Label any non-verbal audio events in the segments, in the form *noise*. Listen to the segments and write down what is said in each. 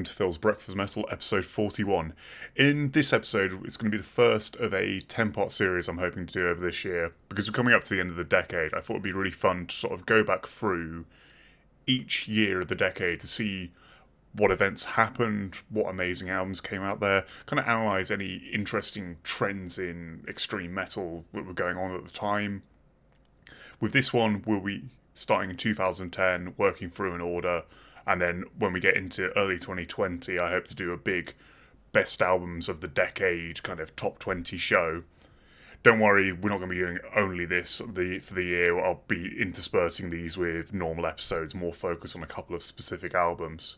welcome to Phil's Breakfast Metal, episode 41. In this episode, it's going to be the first of a 10 part series I'm hoping to do over this year. Because we're coming up to the end of the decade, I thought it'd be really fun to sort of go back through each year of the decade to see what events happened, what amazing albums came out there, kind of analyse any interesting trends in extreme metal that were going on at the time. With this one, we'll be starting in 2010, working through an order and then when we get into early 2020, I hope to do a big best albums of the decade kind of top 20 show. Don't worry, we're not going to be doing only this the for the year. I'll be interspersing these with normal episodes, more focus on a couple of specific albums.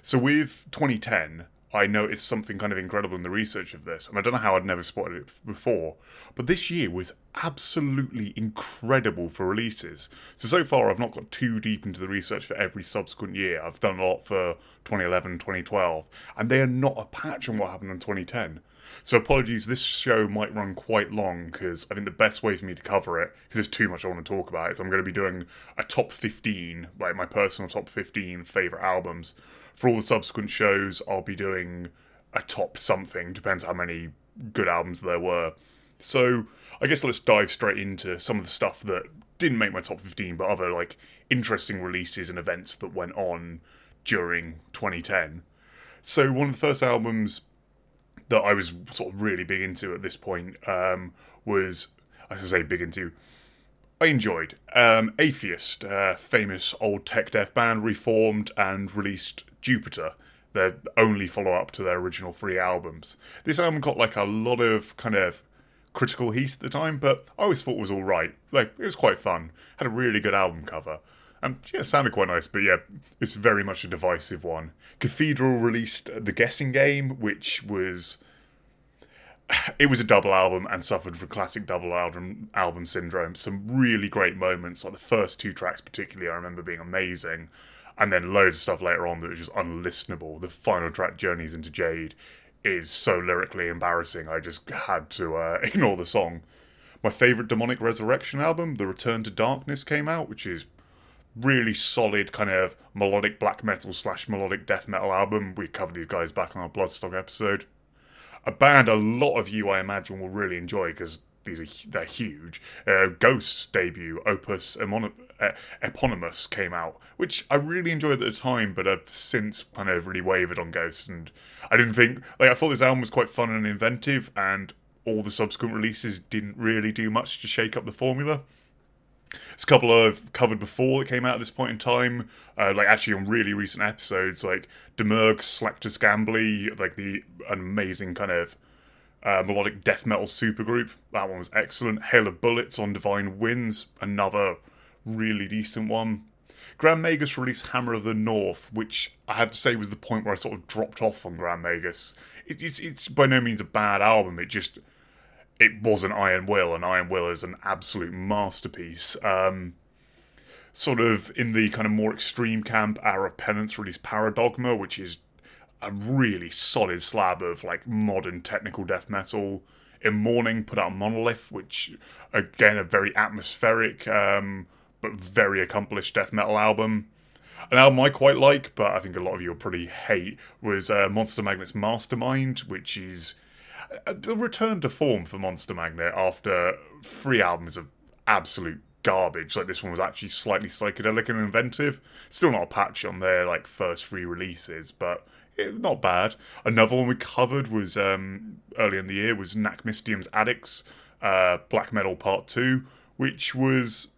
So with 2010, I noticed something kind of incredible in the research of this, and I don't know how I'd never spotted it before, but this year was absolutely incredible for releases. So, so far, I've not got too deep into the research for every subsequent year. I've done a lot for 2011, 2012, and they are not a patch on what happened in 2010. So, apologies, this show might run quite long because I think the best way for me to cover it, because there's too much I want to talk about, is I'm going to be doing a top 15, like my personal top 15 favourite albums for all the subsequent shows, I'll be doing a top something. Depends how many good albums there were. So I guess let's dive straight into some of the stuff that didn't make my top 15, but other like interesting releases and events that went on during 2010. So one of the first albums that I was sort of really big into at this point um, was, I should say, big into. I enjoyed um, Atheist, uh, famous old tech death band, reformed and released Jupiter, their only follow up to their original three albums. This album got like a lot of kind of critical heat at the time, but I always thought it was all right. Like it was quite fun. Had a really good album cover. And yeah, sounded quite nice, but yeah, it's very much a divisive one. Cathedral released The Guessing Game, which was *sighs* it was a double album and suffered from classic double album album syndrome. Some really great moments, like the first two tracks particularly, I remember being amazing and then loads of stuff later on that was just unlistenable. The final track, Journeys into Jade, is so lyrically embarrassing. I just had to uh, *laughs* ignore the song. My favourite Demonic Resurrection album, The Return to Darkness, came out, which is really solid kind of melodic black metal slash melodic death metal album. We covered these guys back on our Bloodstock episode. A band a lot of you, I imagine, will really enjoy because these are they're huge. Uh, Ghost's debut, Opus Eponymous, came out, which I really enjoyed at the time, but I've since kind of really wavered on Ghost, and I didn't think like I thought this album was quite fun and inventive, and all the subsequent releases didn't really do much to shake up the formula. It's a couple I've covered before that came out at this point in time, uh, like actually on really recent episodes, like Demiurg, Slakthus Gamleby, like the amazing kind of uh, melodic death metal supergroup. That one was excellent. Hail of Bullets on Divine Winds, another really decent one. Grand Magus released Hammer of the North, which I have to say was the point where I sort of dropped off on Grand Magus. It, it's it's by no means a bad album. It just it wasn't Iron Will, and Iron Will is an absolute masterpiece. Um, sort of in the kind of more extreme camp, Hour of Penance released Paradogma, which is a really solid slab of like modern technical death metal. In Mourning put out Monolith, which again a very atmospheric um, but very accomplished death metal album. An album I quite like, but I think a lot of you will probably hate, was uh, Monster Magnet's Mastermind, which is a, a return to form for Monster Magnet after three albums of absolute garbage. Like this one was actually slightly psychedelic and inventive. Still not a patch on their like first three releases, but it, not bad. Another one we covered was um, early in the year was Nachtmystium's Addicts, uh, Black Metal Part Two, which was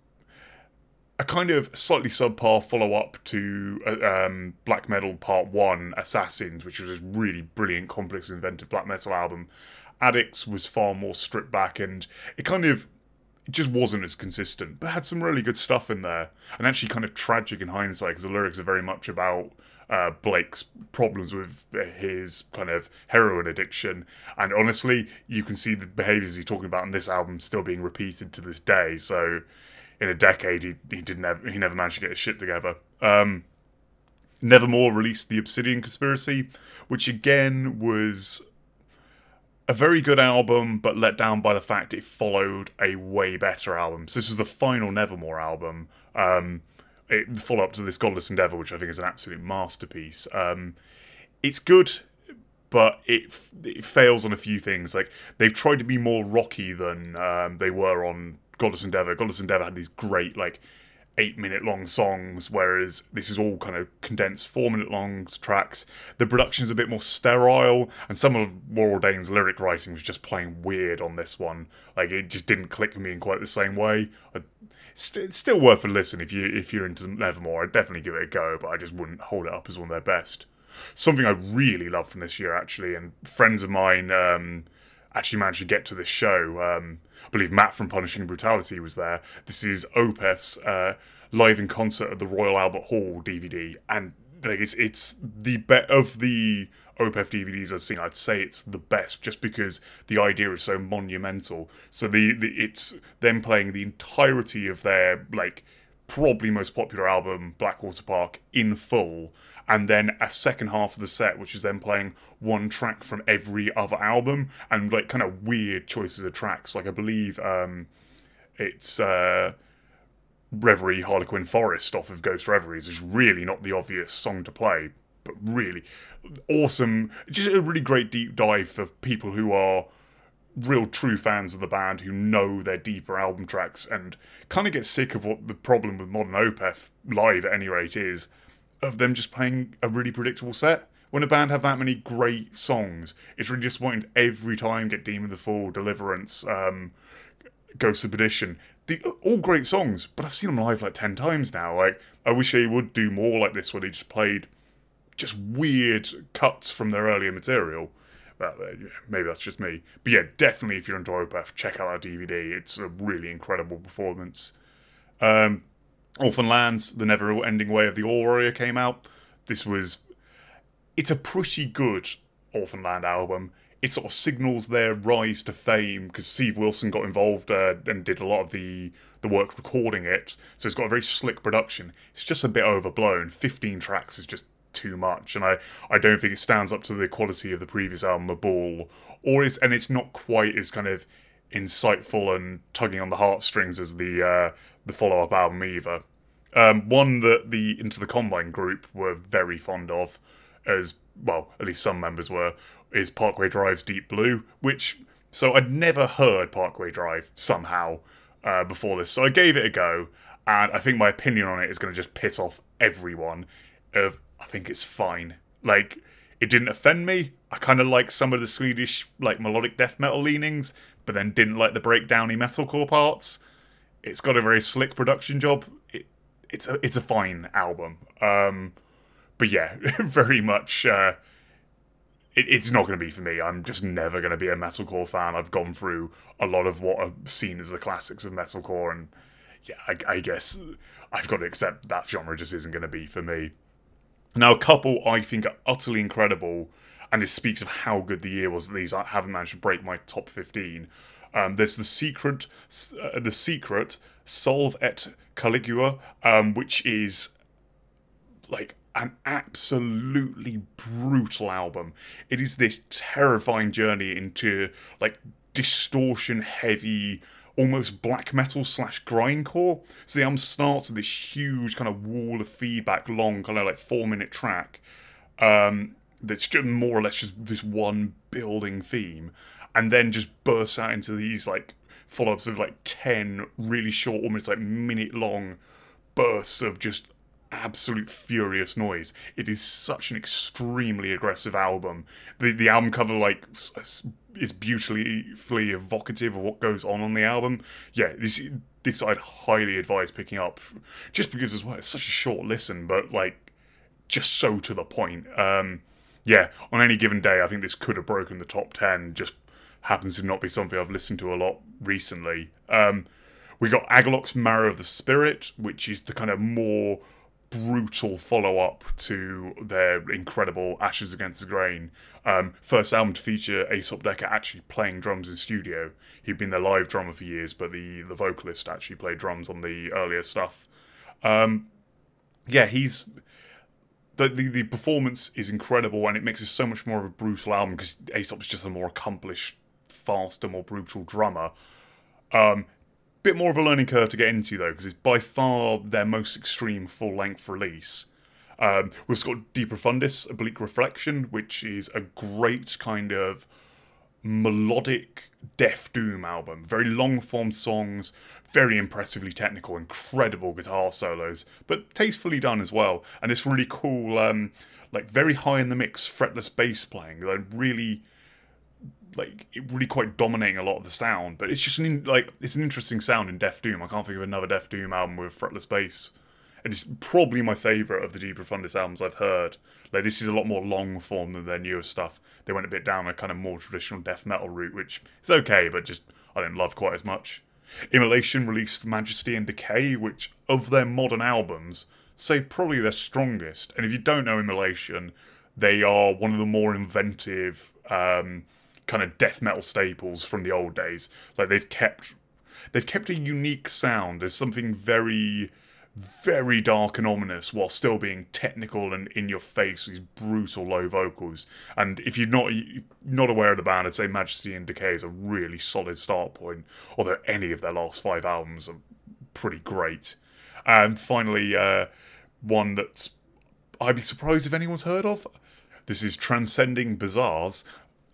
a kind of slightly subpar follow up to uh, um, Black Metal Part One, Assassins, which was a really brilliant, complex, inventive black metal album. Addicts was far more stripped back, and it kind of it just wasn't as consistent, but had some really good stuff in there, and actually kind of tragic in hindsight because the lyrics are very much about uh, Blake's problems with his kind of heroin addiction. And honestly, you can see the behaviors he's talking about in this album still being repeated to this day. So, in a decade, he, he didn't have, he never managed to get his shit together. Um, Nevermore released The Obsidian Conspiracy, which again was a very good album, but let down by the fact it followed a way better album. So this was the final Nevermore album. Um, it, the follow up to this Godless Endeavor, which I think is an absolute masterpiece. Um, it's good, but it it fails on a few things. Like they've tried to be more rocky than um, they were on Godless Endeavor. Godless Endeavor had these great like eight minute long songs, whereas this is all kind of condensed four minute long tracks. The production's a bit more sterile, and some of Warrel Dane's lyric writing was just playing weird on this one. Like it just didn't click with me in quite the same way. I, it's still worth a listen if you if you're into Nevermore. I'd definitely give it a go, but I just wouldn't hold it up as one of their best. Something I really love from this year, actually, and friends of mine um, actually managed to get to this show. Um, believe Matt from Punishing Brutality was there. This is Opeth's uh, live in concert at the Royal Albert Hall DVD, and like it's it's the best of the Opeth DVDs I've seen. I'd say it's the best just because the idea is so monumental. So the, the it's them playing the entirety of their like probably most popular album, Blackwater Park, in full and then a second half of the set, which is then playing one track from every other album and like kind of weird choices of tracks. Like I believe um, it's uh, Reverie Harlequin Forest off of Ghost Reveries is really not the obvious song to play, but really awesome. Just a really great deep dive for people who are real true fans of the band who know their deeper album tracks and kind of get sick of what the problem with modern Opeth live at any rate is of them just playing a really predictable set. When a band have that many great songs, it's really disappointing every time. Get Demon of the Fall, Deliverance, um, Ghost of Perdition. The, all great songs, but I've seen them live like ten times now. Like I wish they would do more like this, where they just played just weird cuts from their earlier material. Well, uh, maybe that's just me, but yeah, definitely if you're into Opeth, check out that DVD. It's a really incredible performance. Um, Orphaned Land's, The Never Ending Way of the ORwarriOR came out. This was. It's a pretty good Orphaned Land album. It sort of signals their rise to fame because Steve Wilson got involved uh, and did a lot of the the work recording it. So it's got a very slick production. It's just a bit overblown. 15 tracks is just too much, and I, I don't think it stands up to the quality of the previous album, Mabool, or it's and it's not quite as kind of insightful and tugging on the heartstrings as the uh, the follow up album either. Um, one that the Into the Combine group were very fond of, as well, at least some members were, is Parkway Drive's Deep Blue, which so I'd never heard Parkway Drive somehow uh, before this, so I gave it a go, and I think my opinion on it is going to just piss off everyone. Of I think it's fine, like it didn't offend me. I kind of like some of the Swedish like melodic death metal leanings, but then didn't like the breakdowny metalcore parts. It's got a very slick production job. It, it's a it's a fine album. Um, but yeah, *laughs* very much. Uh, it, it's not going to be for me. I'm just never going to be a metalcore fan. I've gone through a lot of what are seen as the classics of metalcore, and yeah, I, I guess I've got to accept that genre just isn't going to be for me. Now, a couple I think are utterly incredible, and this speaks of how good the year was. These I haven't managed to break my top fifteen. Um, there's the secret, uh, the secret Solve et Coagula, um, which is like an absolutely brutal album. It is this terrifying journey into like distortion heavy, almost black metal slash grindcore. So the album starts with this huge kind of wall of feedback, long kind of like four minute track. Um, that's just more or less just this one building theme, and then just bursts out into these like follow-ups of like 10 really short almost like minute long bursts of just absolute furious noise. It is such an extremely aggressive album. The the album cover like is beautifully evocative of what goes on on the album. Yeah this this I'd highly advise picking up just because as well it's such a short listen but like just so to the point. Um yeah on any given day I think this could have broken the top 10 just happens to not be something I've listened to a lot recently. Um, we got Agalloch's Marrow of the Spirit, which is the kind of more brutal follow up to their incredible Ashes Against the Grain. Um, first album to feature Aesop Dekker actually playing drums in studio. He'd been their live drummer for years, but the, the vocalist actually played drums on the earlier stuff. Um, yeah, he's. The, the, the performance is incredible and it makes it so much more of a brutal album because Aesop's just a more accomplished faster, more brutal drummer. Um, bit more of a learning curve to get into though, because it's by far their most extreme full length release. Um, we've got De Profundis, A Bleak Reflection, which is a great kind of melodic Death Doom album. Very long form songs, very impressively technical, incredible guitar solos, but tastefully done as well. And this really cool, um, like very high in the mix, fretless bass playing. Like really, like really quite dominating a lot of the sound. But it's just an in, like it's an interesting sound in Death Doom. I can't think of another Death Doom album with fretless bass and it's probably my favourite of the De Profundis albums I've heard. Like this is a lot more long form than their newer stuff. They went a bit down a kind of more traditional death metal route, which is okay, but just I didn't love quite as much. Immolation released Majesty and Decay, which of their modern albums, say probably their strongest. And if you don't know Immolation, they are one of the more inventive um, kind of death metal staples from the old days. Like they've kept they've kept a unique sound. There's something very very dark and ominous while still being technical and in your face with these brutal low vocals. And if you're not not aware of the band, I'd say Majesty and Decay is a really solid start point. Although any of their last five albums are pretty great. And finally, uh, one that's I'd be surprised if anyone's heard of. This is Transcending Bizarres,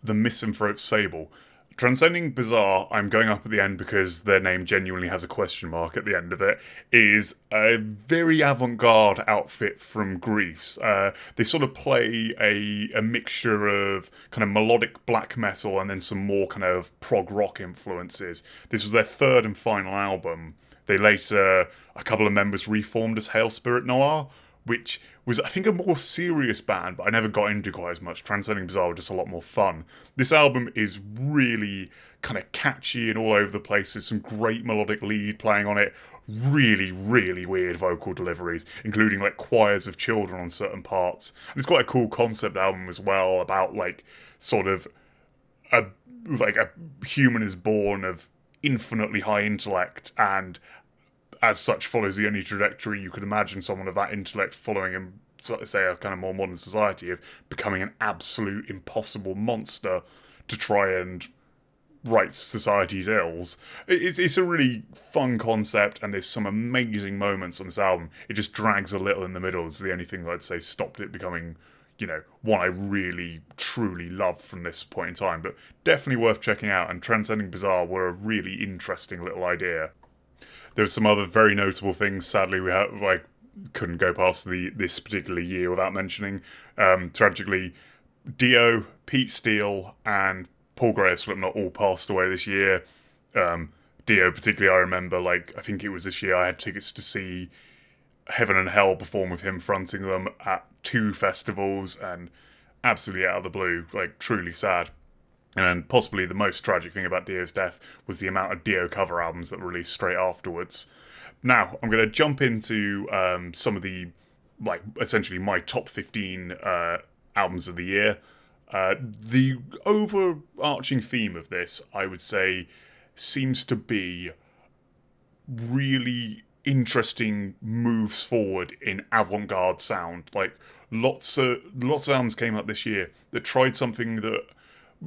The Misanthrope's Fable. Transcending Bizarre, I'm going up at the end because their name genuinely has a question mark at the end of it, is a very avant garde outfit from Greece. Uh, they sort of play a, a mixture of kind of melodic black metal and then some more kind of prog rock influences. This was their third and final album. They later, a couple of members reformed as Hail Spirit Noir, which was I think a more serious band, but I never got into quite as much. Transcending Bizarre was just a lot more fun. This album is really kind of catchy and all over the place. There's some great melodic lead playing on it. Really, really weird vocal deliveries, including like choirs of children on certain parts. And it's quite a cool concept album as well about like sort of a like a human is born of infinitely high intellect and as such follows the only trajectory you could imagine someone of that intellect following in say a kind of more modern society of becoming an absolute impossible monster to try and right society's ills. It's it's a really fun concept, and there's some amazing moments on this album. It just drags a little in the middle. It's the only thing I'd say stopped it becoming, you know, one I really truly love from this point in time. But definitely worth checking out. And Transcending Bizarre were a really interesting little idea. There's some other very notable things. Sadly, we have like couldn't go past the this particular year without mentioning. Um, tragically, Dio, Pete Steele, and Paul Gray of Slipknot all passed away this year. Um, Dio, particularly, I remember like I think it was this year I had tickets to see Heaven and Hell perform with him fronting them at two festivals, and absolutely out of the blue, like truly sad. And possibly the most tragic thing about Dio's death was the amount of Dio cover albums that were released straight afterwards. Now, I'm going to jump into um, some of the, like, essentially my top 15 uh, albums of the year. Uh, the overarching theme of this, I would say, seems to be really interesting moves forward in avant-garde sound. Like lots of lots of albums came out this year that tried something that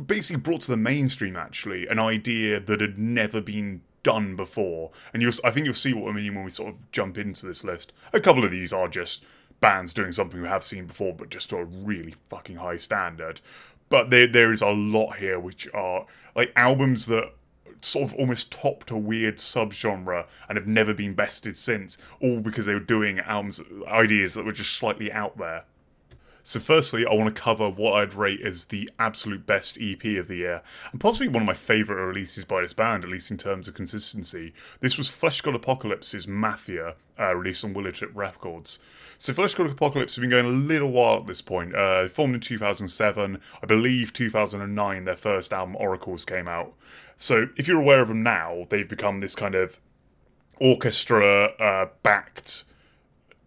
basically brought to the mainstream actually an idea that had never been done before. And you'll, I think you'll see what I mean when we sort of jump into this list. A couple of these are just bands doing something we have seen before, but just to a really fucking high standard. But there, there is a lot here which are like albums that sort of almost topped a weird subgenre and have never been bested since, all because they were doing albums ideas that were just slightly out there. So, firstly, I want to cover what I'd rate as the absolute best EP of the year, and possibly one of my favourite releases by this band, at least in terms of consistency. This was Fleshgod Apocalypse's Mafia, uh, released on Willowtip Records. So, Fleshgod Apocalypse have been going a little while at this point. Uh, formed in 2007, I believe 2009, their first album, Oracles, came out. So, if you're aware of them now, they've become this kind of orchestra uh, backed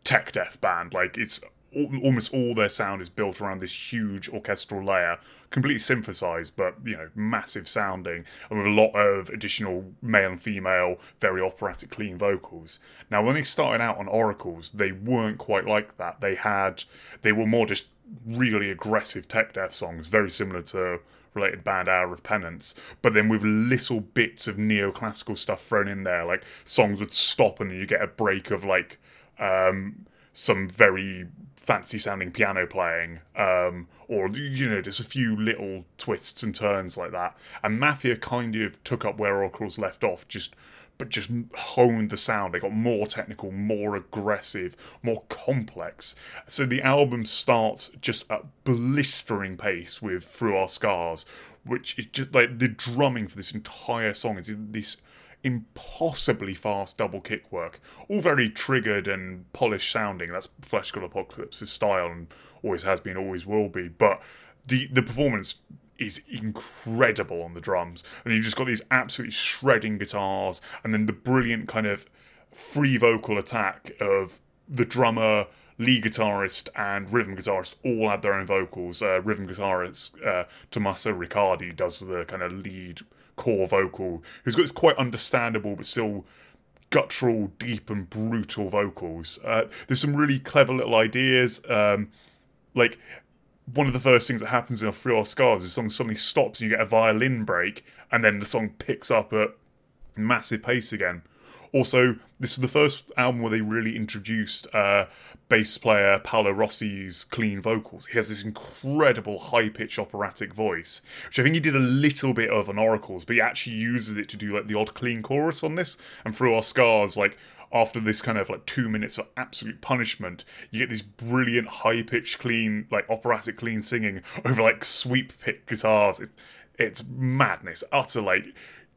tech death band. Like, it's almost all their sound is built around this huge orchestral layer, completely synthesized, but you know, massive sounding, and with a lot of additional male and female, very operatic, clean vocals. Now, when they started out on Oracles, they weren't quite like that. They had, they were more just really aggressive tech death songs, very similar to related band Hour of Penance, but then with little bits of neoclassical stuff thrown in there, like songs would stop and you get a break of like um, some very fancy sounding piano playing, um, or you know, just a few little twists and turns like that. And Mafia kind of took up where Oracles left off, just but just honed the sound. They got more technical, more aggressive, more complex. So the album starts just at blistering pace with Through Our Scars, which is just like the drumming for this entire song is this impossibly fast double kick work. All very triggered and polished sounding. That's Flesh Apocalypse's style and always has been, always will be. But the the performance is incredible on the drums. And you've just got these absolutely shredding guitars and then the brilliant kind of free vocal attack of the drummer, lead guitarist, and rhythm guitarist all add their own vocals. Uh, rhythm guitarist uh, Tommaso Riccardi does the kind of lead core vocal, who's got this quite understandable but still guttural, deep, and brutal vocals. Uh, there's some really clever little ideas. Um, like one of the first things that happens in a Through Our Scars is the song suddenly stops and you get a violin break, and then the song picks up at massive pace again. Also, this is the first album where they really introduced uh, bass player Paolo Rossi's clean vocals. He has this incredible high pitched operatic voice, which I think he did a little bit of on Oracles, but he actually uses it to do like the odd clean chorus on this. And through our scars, like after this kind of like two minutes of absolute punishment, you get this brilliant high pitched clean, like operatic clean singing over like sweep pick guitars. It, it's madness, utter like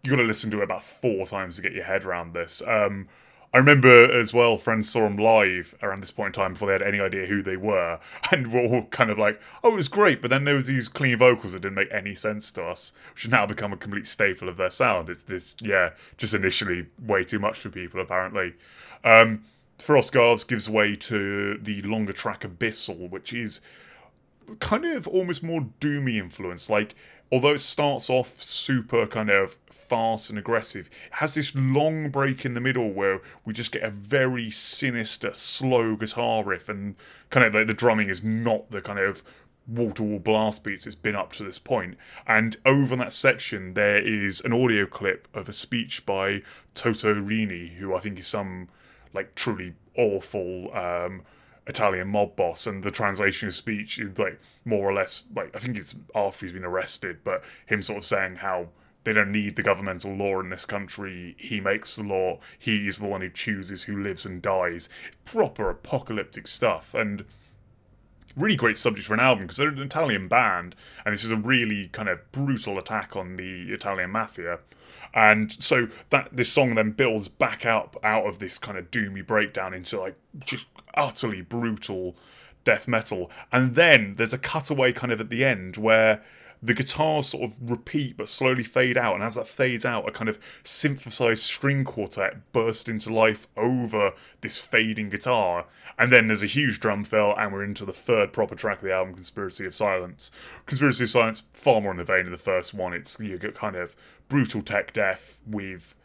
you got to listen to it about four times to get your head around this. Um, I remember as well, friends saw them live around this point in time before they had any idea who they were, *laughs* and were all kind of like, "Oh, it was great," but then there was these clean vocals that didn't make any sense to us, which has now become a complete staple of their sound. It's this, yeah, just initially way too much for people apparently. Um, Through Our Scars gives way to the longer track Abyssal, which is kind of almost more doomy influence. Like although it starts off super kind of fast and aggressive, it has this long break in the middle where we just get a very sinister, slow guitar riff, and kind of like the drumming is not the kind of wall to wall blast beats it's been up to this point. And over that section, there is an audio clip of a speech by Totò Riina, who I think is some like truly awful um, Italian mob boss, and the translation of speech is like more or less like I think it's after he's been arrested, but him sort of saying how they don't need the governmental law in this country. He makes the law. He's the one who chooses who lives and dies. Proper apocalyptic stuff, and really great subject for an album because they're an Italian band, and this is a really kind of brutal attack on the Italian mafia. And so that this song then builds back up out of this kind of doomy breakdown into like just utterly brutal death metal. And then there's a cutaway kind of at the end where the guitars sort of repeat but slowly fade out, and as that fades out, a kind of synthesized string quartet bursts into life over this fading guitar. And then there's a huge drum fill, and we're into the third proper track of the album, Conspiracy of Silence. Conspiracy of Silence, far more in the vein of the first one. It's you get kind of brutal tech death with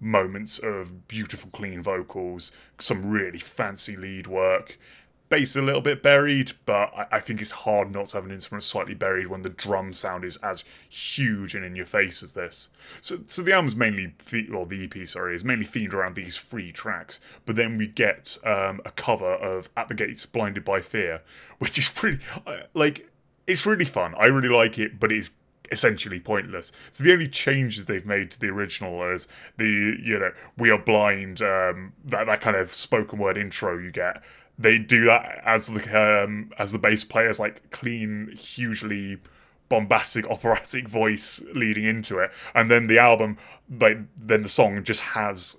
moments of beautiful clean vocals, some really fancy lead work. Bass a little bit buried, but I, I, think it's hard not to have an instrument slightly buried when the drum sound is as huge and in your face as this. So, so the album's mainly, or the EP, sorry, is mainly themed around these three tracks. But then we get um, a cover of At the Gates, Blinded by Fear, *laughs* which is pretty, like, it's really fun. I really like it, but it's essentially pointless. So the only changes they've made to the original is the you know we are blind um, that that kind of spoken word intro you get. They do that as the um, as the bass player's like clean, hugely bombastic *laughs* operatic voice leading into it, and then the album like then the song just has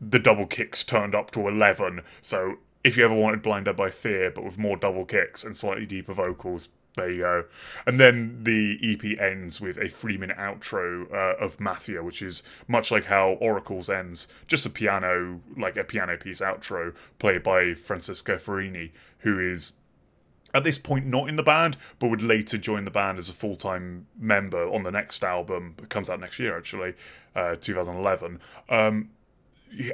the double kicks turned up to eleven. So if you ever wanted Blinded by Fear, but with more double kicks and slightly deeper vocals, there you go. And then the EP ends with a three minute outro uh, of Mafia, which is much like how Oracles ends, just a piano, like a piano piece outro played by Francesco Ferrini, who is at this point not in the band, but would later join the band as a full time member on the next album. It comes out next year, actually, uh, 2011. Um,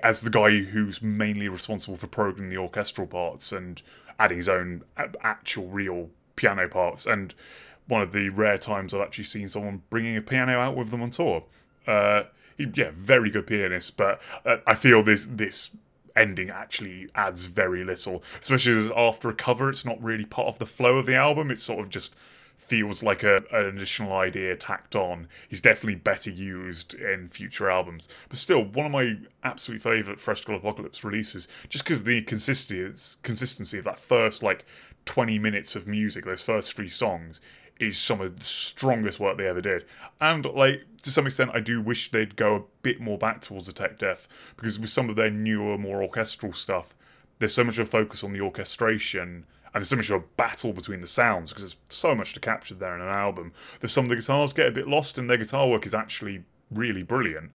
as the guy who's mainly responsible for programming the orchestral parts and adding his own actual real piano parts. And one of the rare times I've actually seen someone bringing a piano out with them on tour. Uh, he, yeah, very good pianist, but uh, I feel this this ending actually adds very little, especially after a cover, it's not really part of the flow of the album. It's sort of just feels like a, an additional idea tacked on. He's definitely better used in future albums. But still, one of my absolute favourite Fleshgod Apocalypse releases, just because the consistency, consistency of that first like 20 minutes of music, those first three songs, is some of the strongest work they ever did. And like to some extent, I do wish they'd go a bit more back towards the tech death because with some of their newer, more orchestral stuff, there's so much of a focus on the orchestration and there's so much of a battle between the sounds because there's so much to capture there in an album. There's some of the guitars get a bit lost, and their guitar work is actually really brilliant.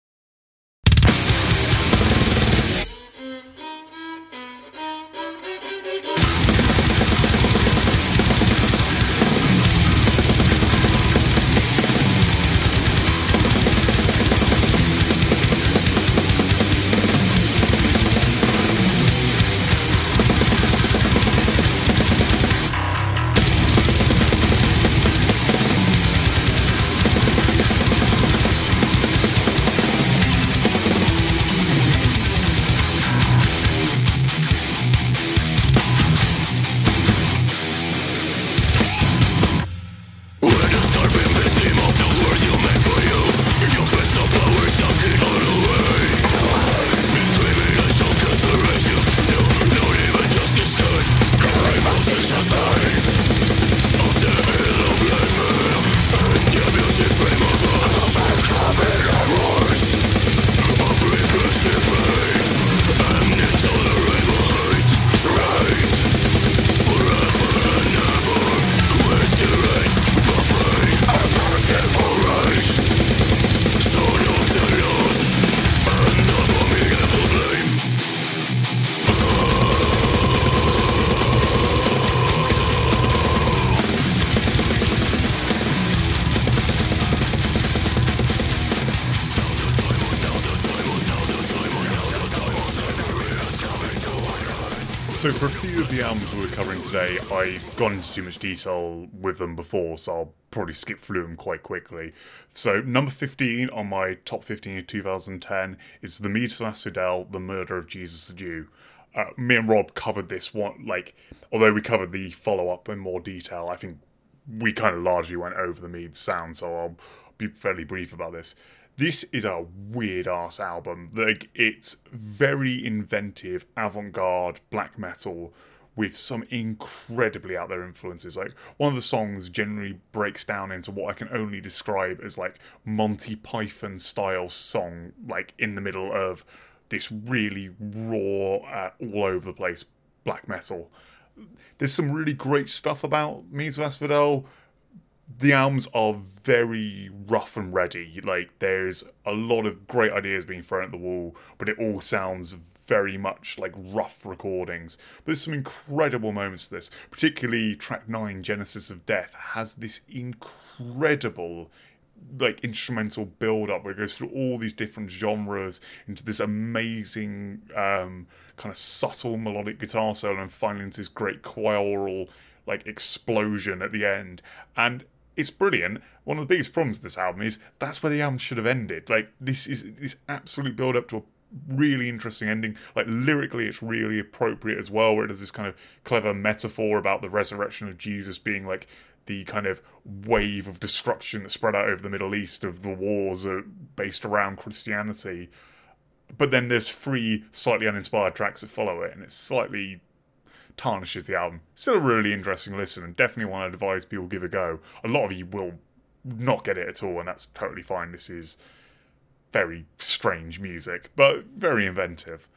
So, for a few of the albums we're covering today, I've gone into too much detail with them before, so I'll probably skip through them quite quickly. So, number 15 on my top 15 of 2010 is The Mead of Asphodel, The Murder of Jesus the Jew. Uh, me and Rob covered this one, like, although we covered the follow up in more detail, I think we kind of largely went over the Mead sound, so I'll be fairly brief about this this is a weird ass album. Like it's very inventive, avant-garde black metal with some incredibly out there influences. Like one of the songs generally breaks down into what I can only describe as like Monty Python style song, like in the middle of this really raw, uh, all over the place black metal. There's some really great stuff about of Asphodel the albums are very rough and ready. Like there's a lot of great ideas being thrown at the wall, but it all sounds very much like rough recordings. But there's some incredible moments to this. Particularly track nine, Genesis of Death, has this incredible like instrumental build up where it goes through all these different genres into this amazing um, kind of subtle melodic guitar solo and finally into this great choral like explosion at the end and it's brilliant. One of the biggest problems with this album is that's where the album should have ended. Like this is this absolute build up to a really interesting ending. Like lyrically, it's really appropriate as well, where it does this kind of clever metaphor about the resurrection of Jesus being like the kind of wave of destruction that spread out over the Middle East of the wars based around Christianity. But then there's three slightly uninspired tracks that follow it, and it's slightly tarnishes the album. Still a really interesting listen, and definitely one I advise people give a go. A lot of you will not get it at all, and that's totally fine. This is very strange music, but very inventive.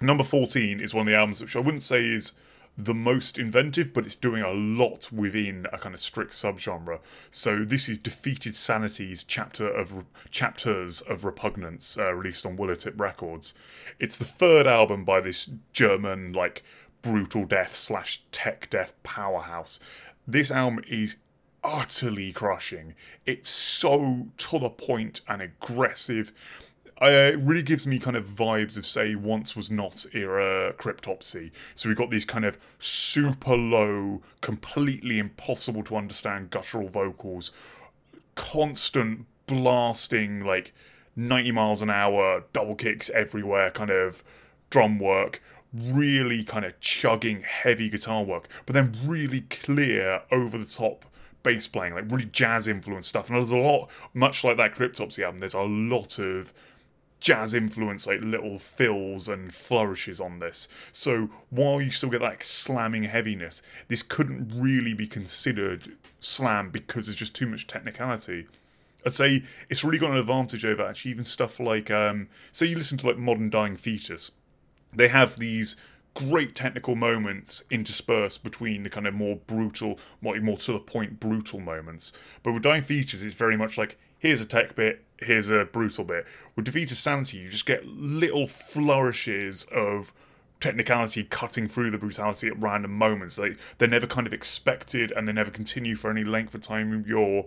Number 14 is one of the albums which I wouldn't say is the most inventive, but it's doing a lot within a kind of strict subgenre. So this is Defeated Sanity's chapter of chapters of Repugnance, uh, released on Willowtip Records. It's the third album by this German like brutal death slash tech death powerhouse. This album is utterly crushing. It's so to the point and aggressive. uh, it really gives me kind of vibes of say once was not era cryptopsy so we've got these kind of super low completely impossible to understand guttural vocals constant blasting like 90 miles an hour double kicks everywhere kind of drum work really kind of chugging heavy guitar work but then really clear over the top bass playing, like really jazz influenced stuff. And there's a lot, much like that Cryptopsy album, there's a lot of jazz influence, like little fills and flourishes on this. So while you still get that slamming heaviness, this couldn't really be considered slam because there's just too much technicality. I'd say it's really got an advantage over actually even stuff like, um, say you listen to like Modern Dying Fetus. They have these great technical moments interspersed between the kind of more brutal, more, more to the point brutal moments. But with Dying Fetus, it's very much like here's a tech bit, here's a brutal bit. With Defeated Sanity, you just get little flourishes of technicality cutting through the brutality at random moments. They they're never kind of expected and they never continue for any length of time you're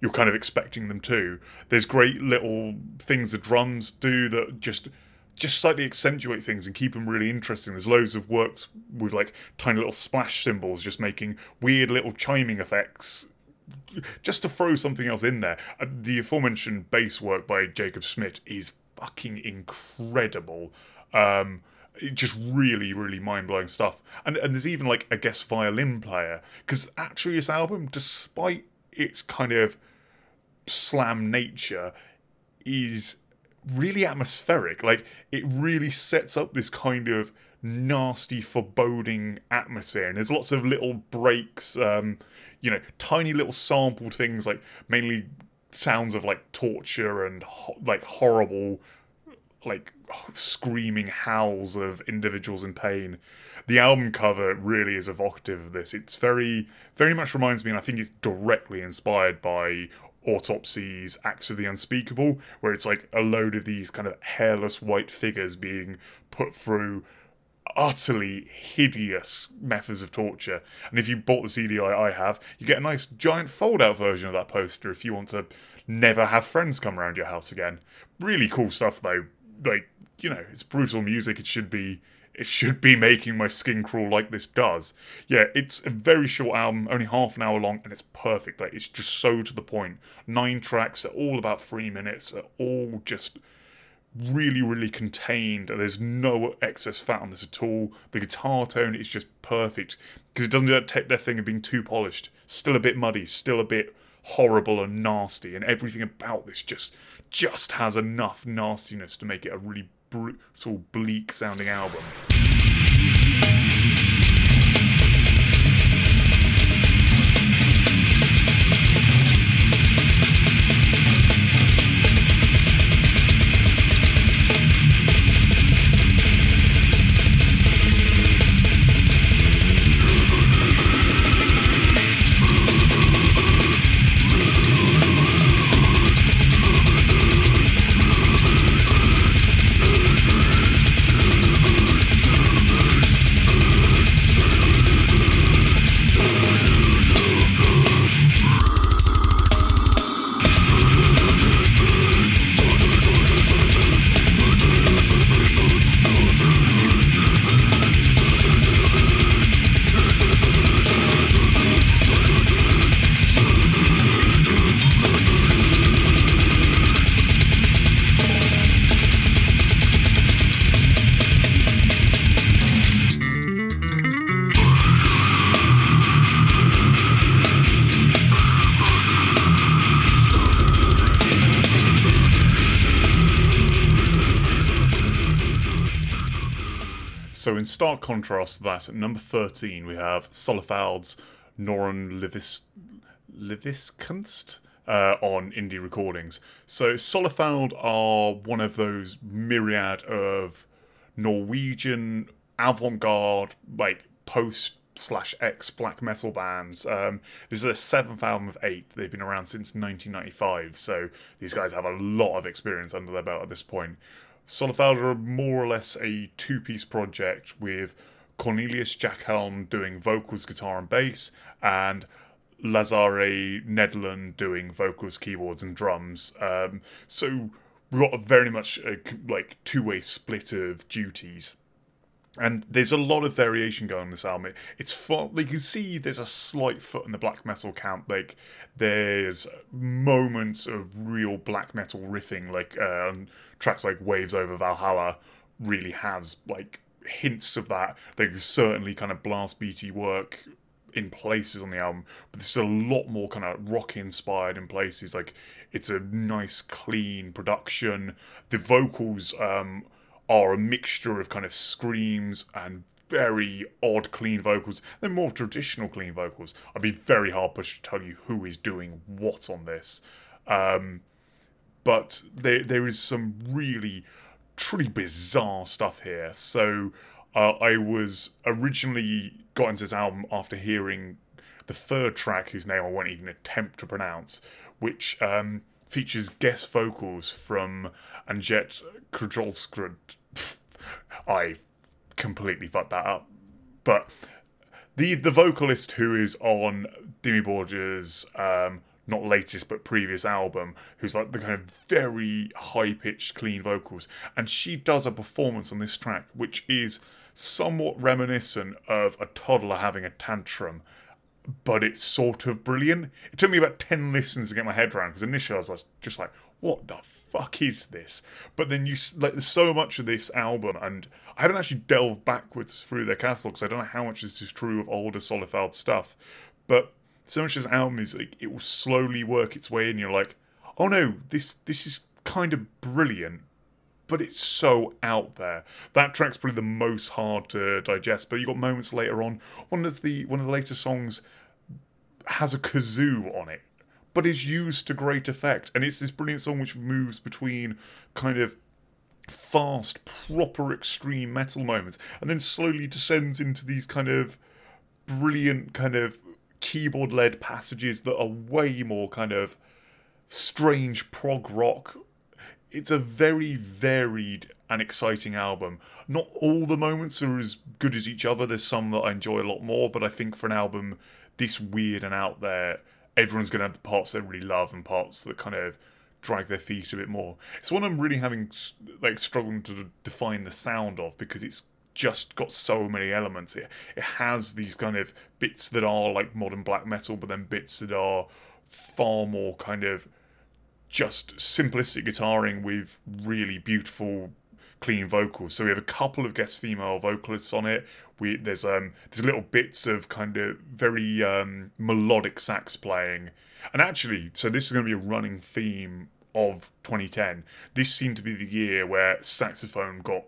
you're kind of expecting them to. There's great little things the drums do that just just slightly accentuate things and keep them really interesting. There's loads of works with like tiny little splash cymbals, just making weird little chiming effects, just to throw something else in there. Uh, the aforementioned bass work by Jacob Schmidt is fucking incredible. Um, just really, really mind blowing stuff. And and there's even like a guest violin player because actually this album, despite its kind of slam nature, is really atmospheric. Like it really sets up this kind of nasty, foreboding atmosphere. And there's lots of little breaks, um, you know, tiny little sampled things, like mainly sounds of like torture and ho- like horrible, like screaming howls of individuals in pain. The album cover really is evocative of this. It's very, very much reminds me, and I think it's directly inspired by Autopsy's Acts of the Unspeakable, where it's like a load of these kind of hairless white figures being put through utterly hideous methods of torture. And if you bought the CD I have, you get a nice giant fold out version of that poster if you want to never have friends come around your house again. Really cool stuff though. Like, you know, it's brutal music, it should be should be making my skin crawl like this does. Yeah, it's a very short album, only half an hour long, and it's perfect. Like it's just so to the point. Nine tracks, are all about three minutes, are all just really, really contained. There's no excess fat on this at all. The guitar tone is just perfect because it doesn't do that tech death thing of being too polished. Still a bit muddy, still a bit horrible and nasty, and everything about this just just has enough nastiness to make it a really brutal, bleak sounding album. So, in stark contrast to that, at number 13, we have Solefald's Norrøn Livskunst uh, on indie recordings. So, Solefald are one of those myriad of Norwegian avant garde, like post slash X black metal bands. Um, this is their seventh album of eight. They've been around since 1995, so these guys have a lot of experience under their belt at this point. Solefald are more or less a two piece project with Cornelius Jakhelln doing vocals, guitar, and bass, and Lazare Nedland doing vocals, keyboards, and drums. Um, so we've got a very much a, like two way split of duties. And there's a lot of variation going on this album. It's fun. Like you can see, there's a slight foot in the black metal camp. Like there's moments of real black metal riffing, like uh, tracks like "Waves Over Valhalla" really has like hints of that. There's certainly kind of blast beaty work in places on the album, but there's a lot more kind of rock inspired in places. Like it's a nice, clean production. The vocals um, are a mixture of kind of screams and very odd clean vocals. They're more traditional clean vocals. I'd be very hard pushed to tell you who is doing what on this. Um, but there there is some really truly bizarre stuff here. So uh, I was originally got into this album after hearing the third track, whose name I won't even attempt to pronounce, which um, features guest vocals from Anjet Krajolskrud. *laughs* I completely fucked that up. But the the vocalist who is on Dimmu Borgir's um, not latest but previous album, who's like the kind of very high pitched, clean vocals, and she does a performance on this track which is somewhat reminiscent of a toddler having a tantrum, but it's sort of brilliant. It took me about 10 listens to get my head around because initially I was just like, what the fuck is this? But then you, like, there's so much of this album, and I haven't actually delved backwards through their catalogue, so I don't know how much this is true of older Solefald stuff, but so much of this album is like it will slowly work its way in. You're like, oh no, this this is kind of brilliant, but it's so out there. That track's probably the most hard to digest. But you got moments later on. One of the one of the later songs has a kazoo on it, but is used to great effect, and it's this brilliant song which moves between kind of fast, proper extreme metal moments, and then slowly descends into these kind of brilliant kind of keyboard led passages that are way more kind of strange prog rock. It's a very varied and exciting album. Not all the moments are as good as each other. There's some that I enjoy a lot more, but I think for an album this weird and out there, everyone's going to have the parts they really love and parts that kind of drag their feet a bit more. It's one I'm really having like struggling to define the sound of because it's just got so many elements. It it has these kind of bits that are like modern black metal, but then bits that are far more kind of just simplistic guitaring with really beautiful clean vocals. So we have a couple of guest female vocalists on it. We there's um there's little bits of kind of very um melodic sax playing. And actually, so this is going to be a running theme of 2010. This seemed to be the year where saxophone got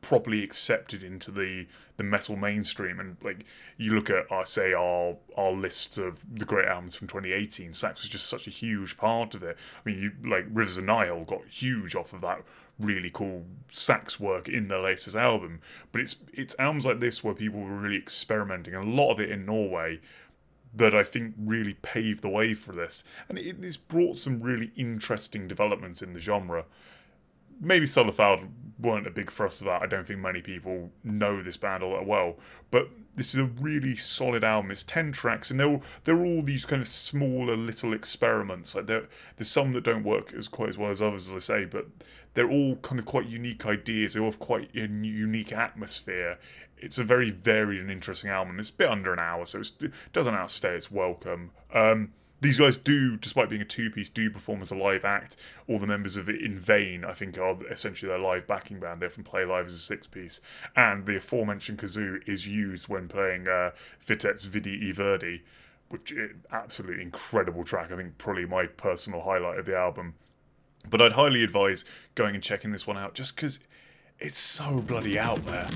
properly accepted into the the metal mainstream. And like you look at, uh, say, our our lists of the great albums from 2018, sax was just such a huge part of it. I mean, you like Rivers of Nihil got huge off of that really cool sax work in their latest album. But it's it's albums like this where people were really experimenting, and a lot of it in Norway. That I think really paved the way for this, and it, it's brought some really interesting developments in the genre maybe Solefald weren't a big thrust of that. I don't think many people know this band all that well. But this is a really solid album. It's ten tracks, and they're all, they're all these kind of smaller little experiments. Like there's some that don't work as quite as well as others, as I say, but they're all kind of quite unique ideas. They all have quite a unique atmosphere. It's a very varied and interesting album. It's a bit under an hour, so it doesn't outstay its welcome. Um, these guys do, despite being a two piece, do perform as a live act. All the members of it in vain, I think, are essentially their live backing band. They often play live as a six piece. And the aforementioned kazoo is used when playing uh, Vitets vidd i verdi, which is absolutely incredible track. I think probably my personal highlight of the album. But I'd highly advise going and checking this one out just because it's so bloody out there.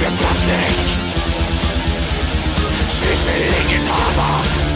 Republik Schwitzelingenhaber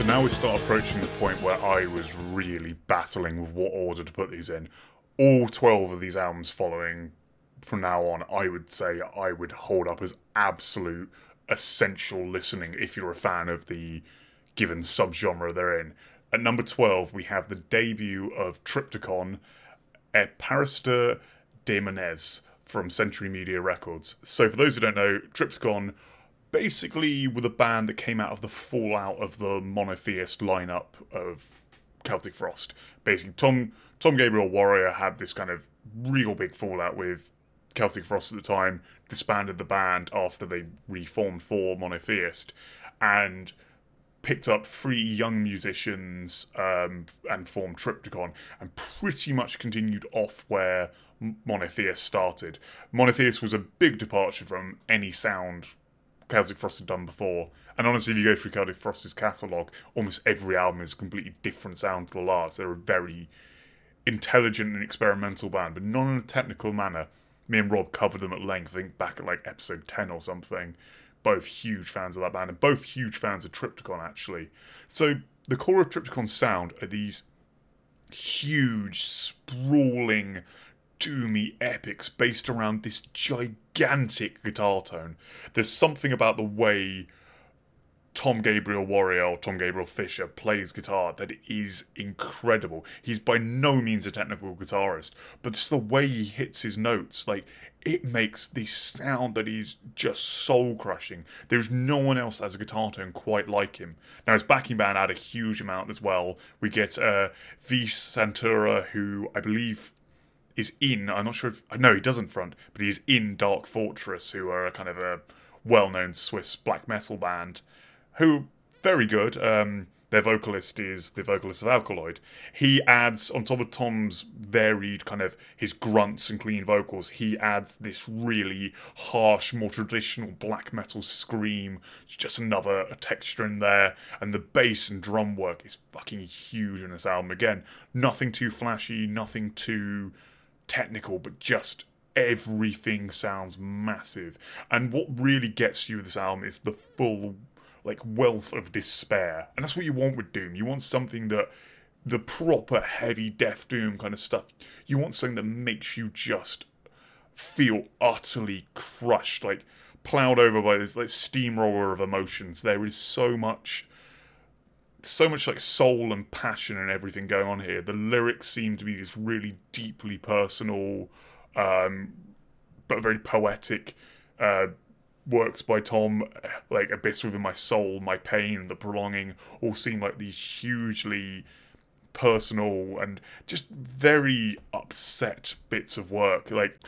So now we start approaching the point where I was really battling with what order to put these in. All 12 of these albums following from now on, I would say I would hold up as absolute essential listening if you're a fan of the given subgenre they're in. At number 12, we have the debut of Triptykon, E Pariste Daemones from Century Media Records. So, for those who don't know, Triptykon basically were the band that came out of the fallout of the monotheist lineup of Celtic Frost. Basically, Tom Tom Gabriel Warrior had this kind of real big fallout with Celtic Frost at the time, disbanded the band after they reformed for Monotheist, and picked up three young musicians um, and formed Triptykon, and pretty much continued off where Monotheist started. Monotheist was a big departure from any sound Celtic Frost had done before. And honestly, if you go through Celtic Frost's catalogue, almost every album is a completely different sound to the last. They're a very intelligent and experimental band, but not in a technical manner. Me and Rob covered them at length, I think back at like episode 10 or something. Both huge fans of that band, and both huge fans of Triptykon, actually. So, the core of Triptykon's sound are these huge, sprawling, doomy epics based around this gigantic guitar tone. There's something about the way Tom Gabriel Warrior or Tom Gabriel Fisher plays guitar that is incredible. He's by no means a technical guitarist, but just the way he hits his notes, like it makes this sound that is just soul crushing. There's no one else that has a guitar tone quite like him. Now his backing band add a huge amount as well. We get uh, V. Santura, who I believe is in. I'm not sure if no, he doesn't front, but he's in Dark Fortress, who are a kind of a well-known Swiss black metal band who very good. Um, their vocalist is the vocalist of Alkaloid. He adds on top of Tom's varied kind of his grunts and clean vocals, he adds this really harsh, more traditional black metal scream. It's just another texture in there, and the bass and drum work is fucking huge in this album. Again, nothing too flashy, nothing too technical, but just everything sounds massive. And what really gets you this album is the full like wealth of despair. And that's what you want with Doom. You want something that the proper heavy death doom kind of stuff. You want something that makes you just feel utterly crushed, like plowed over by this like steamroller of emotions. There is so much so much like soul and passion and everything going on here. The lyrics seem to be this really deeply personal, um, but very poetic uh, works by Tom, like Abyss Within My Soul, My Pain, The Prolonging, all seem like these hugely personal and just very upset bits of work. Like,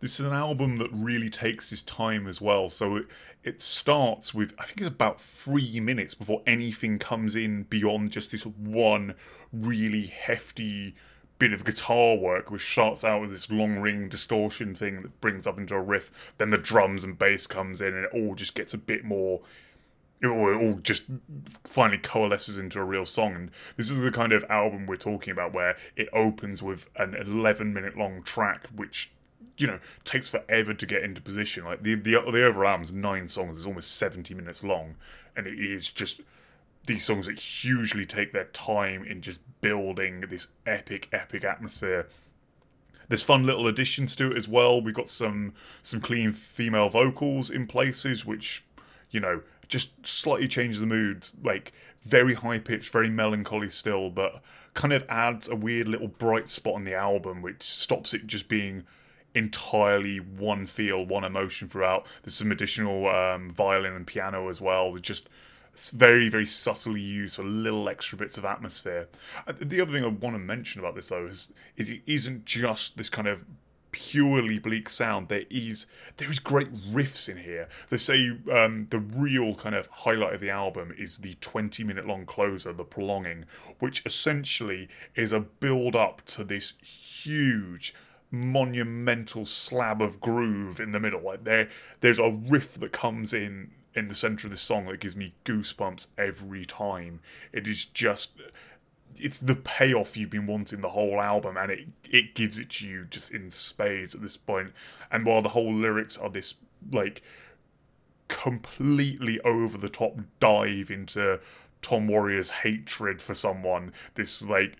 this is an album that really takes his time as well. So it, it starts with, I think it's about three minutes before anything comes in beyond just this one really hefty bit of guitar work, which starts out with this long ring distortion thing that brings up into a riff. Then the drums and bass comes in, and it all just gets a bit more. It all just finally coalesces into a real song. And this is the kind of album we're talking about, where it opens with an 11 minute long track, which you know takes forever to get into position. Like the the the overall album's nine songs, is almost 70 minutes long, and it is just these songs that hugely take their time in just building this epic, epic atmosphere. There's fun little additions to it as well. We've got some some clean female vocals in places, which you know just slightly change the mood. Like very high pitched, very melancholy still, but kind of adds a weird little bright spot on the album, which stops it just being entirely one feel, one emotion throughout. There's some additional um, violin and piano as well. Just very, very subtly used for little extra bits of atmosphere. Uh, the other thing I want to mention about this, though, is, is it isn't just this kind of purely bleak sound. There is there is great riffs in here. They say um, the real kind of highlight of the album is the 20 minute long closer, the prolonging, which essentially is a build up to this huge monumental slab of groove in the middle. Like there, there's a riff that comes in in the center of this song that gives me goosebumps every time. It is just it's the payoff you've been wanting the whole album and it it gives it to you just in spades at this point. And while the whole lyrics are this like completely over the top dive into Tom Warrior's hatred for someone, this like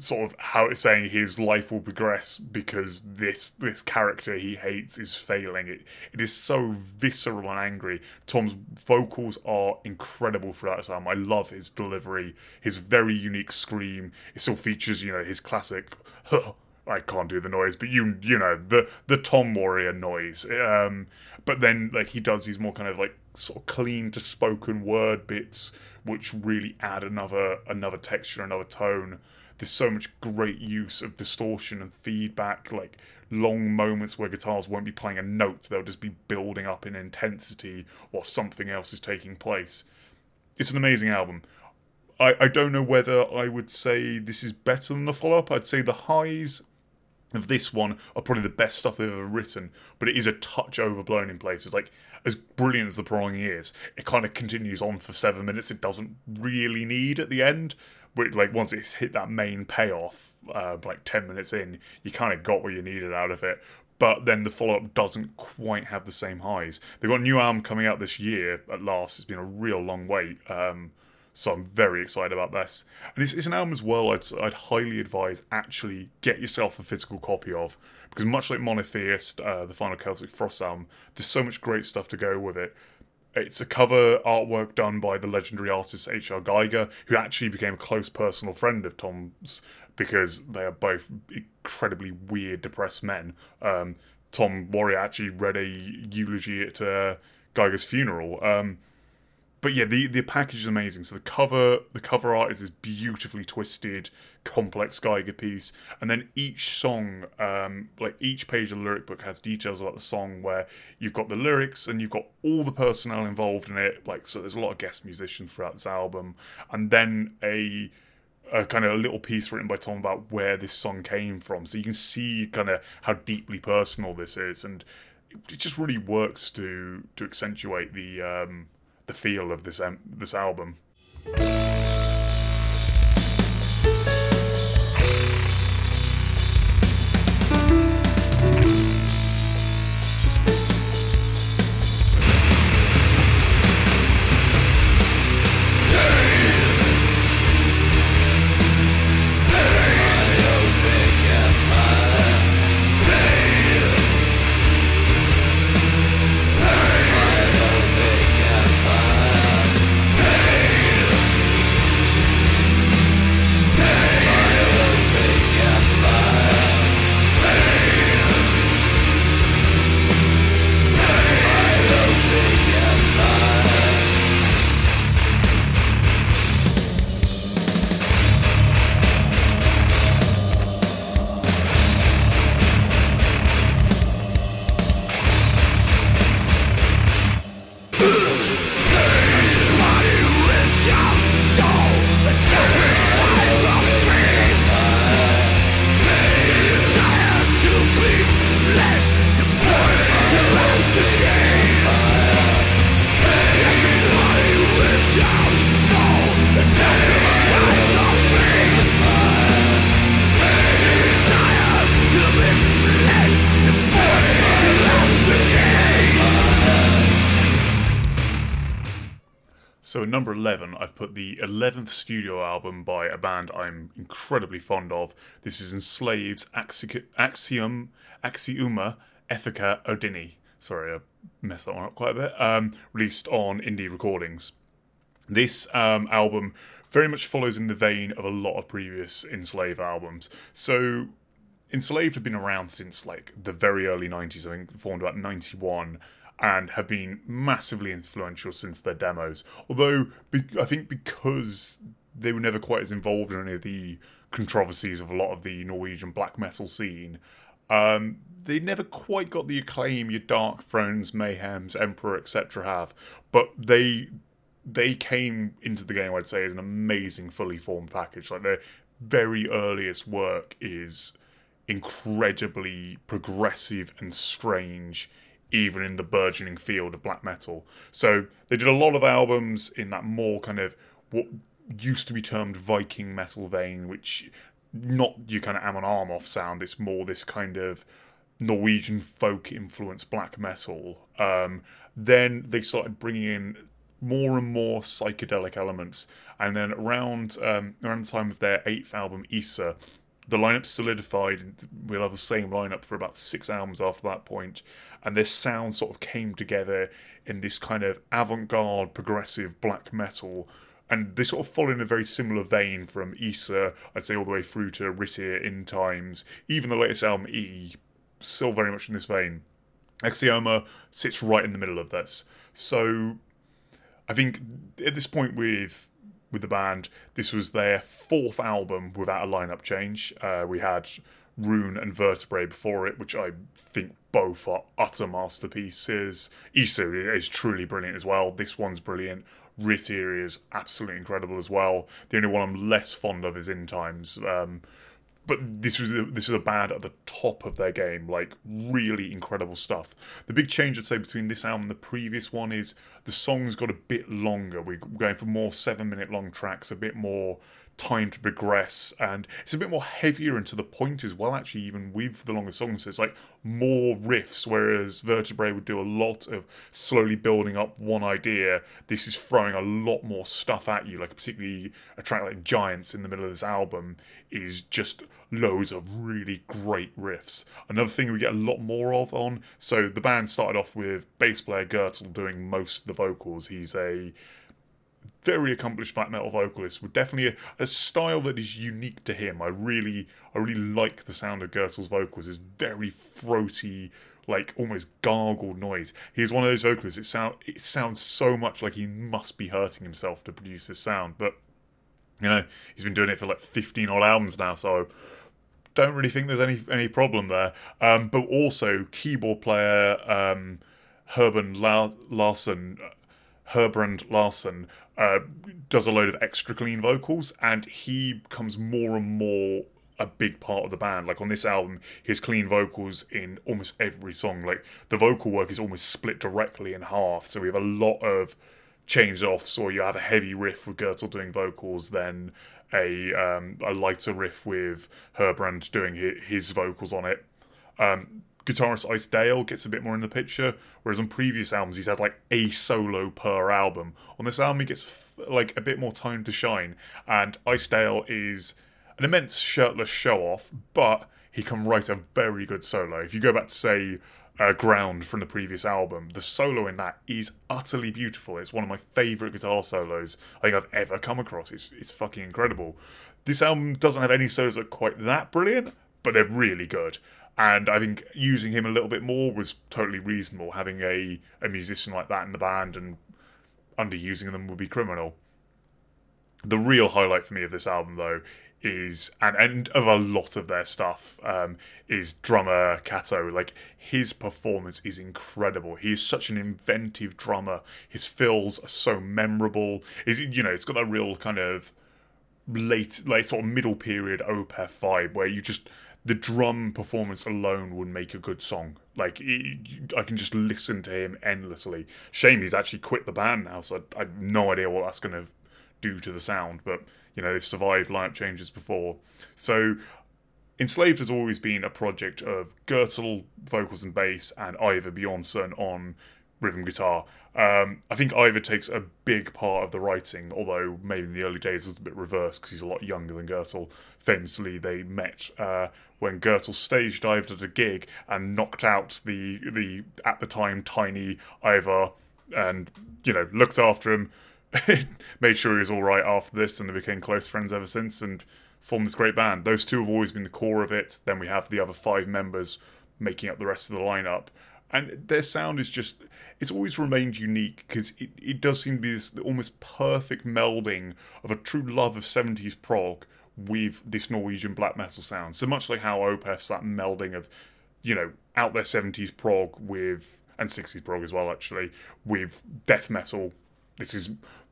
sort of how it's saying his life will progress because this this character he hates is failing. It it is so visceral and angry. Tom's vocals are incredible throughout this album. I love his delivery, his very unique scream. It still features, you know, his classic *laughs* I can't do the noise, but you you know the the Tom Warrior noise. Um, but then like he does these more kind of like sort of clean to spoken word bits, which really add another another texture, another tone. There's so much great use of distortion and feedback, like long moments where guitars won't be playing a note; they'll just be building up in intensity while something else is taking place. It's an amazing album. I, I don't know whether I would say this is better than the follow up. I'd say the highs of this one are probably the best stuff they've ever written, but it is a touch overblown in places. Like as brilliant as the prolonging is, it kind of continues on for seven minutes. It doesn't really need at the end. But like once it's hit that main payoff, uh, like ten minutes in, you kind of got what you needed out of it. But then the follow up doesn't quite have the same highs. They've got a new album coming out this year at last. It's been a real long wait. Um, so I'm very excited about this. And it's, it's an album as well I'd, I'd highly advise actually get yourself a physical copy of. Because much like Monotheist, uh, the final Celtic Frost album, there's so much great stuff to go with it. It's a cover artwork done by the legendary artist H.R. Giger, who actually became a close personal friend of Tom's because they are both incredibly weird, depressed men. Um, Tom Warrior actually read a eulogy at uh, Giger's funeral. Um, but yeah, the the package is amazing. So the cover the cover art is this beautifully twisted, complex Giger piece, and then each song, um, like each page of the lyric book has details about the song where you've got the lyrics and you've got all the personnel involved in it. Like so, there's a lot of guest musicians throughout this album, and then a a kind of a little piece written by Tom about where this song came from. So you can see kind of how deeply personal this is, and it just really works to to accentuate the um, the feel of this um, this album. The 11th studio album by a band I'm incredibly fond of. This is Enslaved's Axi- Axiom, Axioma Ethica Odini. Sorry, I messed that one up quite a bit. Um, released on Indie Recordings. This um, album very much follows in the vein of a lot of previous Enslaved albums. So, Enslaved have been around since like the very early 90s, I think formed about 91 and have been massively influential since their demos. Although I think because they were never quite as involved in any of the controversies of a lot of the Norwegian black metal scene, um, they never quite got the acclaim your Darkthrones, Mayhems, Emperor, etc. have. But they they came into the game, I'd say, as an amazing, fully formed package. Like their very earliest work is incredibly progressive and strange even in the burgeoning field of black metal. So they did a lot of albums in that more kind of what used to be termed Viking metal vein, which not your kind of Amon Amarth sound. It's more this kind of Norwegian folk influenced black metal. Um, then they started bringing in more and more psychedelic elements. And then around um, around the time of their eighth album, Isa, the lineup solidified. We'll have the same lineup for about six albums after that point, and this sound sort of came together in this kind of avant-garde, progressive black metal. And they sort of follow in a very similar vein from Isa, I'd say, all the way through to RIITIIR in Times. Even the latest album, E, still very much in this vein. Axioma sits right in the middle of this. So I think at this point with with the band, this was their fourth album without a lineup change. Uh, we had Ruun and Vertebrae before it, which I think both are utter masterpieces. Isa is truly brilliant as well. This one's brilliant. RIITIIR is absolutely incredible as well. The only one I'm less fond of is In Times. Um, but this was a, this is a band at the top of their game, like really incredible stuff. The big change I'd say between this album and the previous one is the songs got a bit longer. We're going for more seven minute long tracks, a bit more time to progress and it's a bit more heavier and to the point as well actually even with the longer songs. So it's like more riffs whereas vertebrae would do a lot of slowly building up one idea. This is throwing a lot more stuff at you like particularly a track like giants in the middle of this album is just loads of really great riffs. Another thing we get a lot more of on so the band started off with bass player Grutle doing most of the vocals. He's a very accomplished black metal vocalist with definitely a, a, style that is unique to him. I really, I really like the sound of Grutle's vocals. It's very throaty, like almost gargled noise. He's one of those vocalists. It sound, it sounds so much like he must be hurting himself to produce this sound. But you know, he's been doing it for like fifteen odd albums now, so don't really think there's any any problem there. Um, but also keyboard player um, Herben La- Larsen. Herbrand Larsen uh, does a load of extra clean vocals, and he becomes more and more a big part of the band. Like on this album, his clean vocals in almost every song. Like the vocal work is almost split directly in half. So we have a lot of change offs, or you have a heavy riff with Grutle doing vocals, then a um, a lighter riff with Herbrand doing his vocals on it. Um, guitarist Ice Dale gets a bit more in the picture, whereas on previous albums he's had like a solo per album. On this album he gets like a bit more time to shine, and Ice Dale is an immense shirtless show off, but he can write a very good solo. If you go back to say uh, Ground from the previous album, the solo in that is utterly beautiful. It's one of my favourite guitar solos I think I've ever come across. It's it's fucking incredible. This album doesn't have any solos that are quite that brilliant, but they're really good. And I think using him a little bit more was totally reasonable. Having a, a musician like that in the band and underusing them would be criminal. The real highlight for me of this album, though, is and and of a lot of their stuff um, is drummer Cato. Like his performance is incredible. He is such an inventive drummer. His fills are so memorable. Is you know it's got that real kind of late, late sort of middle period Opeth vibe where you just the drum performance alone would make a good song. Like I can just listen to him endlessly. Shame he's actually quit the band now, so I, I have no idea what that's going to do to the sound. But you know they've survived lineup changes before, so. Enslaved has always been a project of Grutle vocals and bass and Ivar Bjornson on rhythm guitar. Um, I think Ivar takes a big part of the writing, although maybe in the early days it was a bit reversed because he's a lot younger than Grutle. Famously, they met uh, when Grutle stage dived at a gig and knocked out the the at the time tiny Ivar, and you know looked after him, *laughs* made sure he was all right after this, and they became close friends ever since, and formed this great band. Those two have always been the core of it. Then we have the other five members making up the rest of the lineup, and their sound is just it's always remained unique because it, it does seem to be this almost perfect melding of a true love of 70s prog with this Norwegian black metal sound. So much like how Opeth's that melding of, you know, out there 70s prog with, and 60s prog as well, actually, with death metal. This is,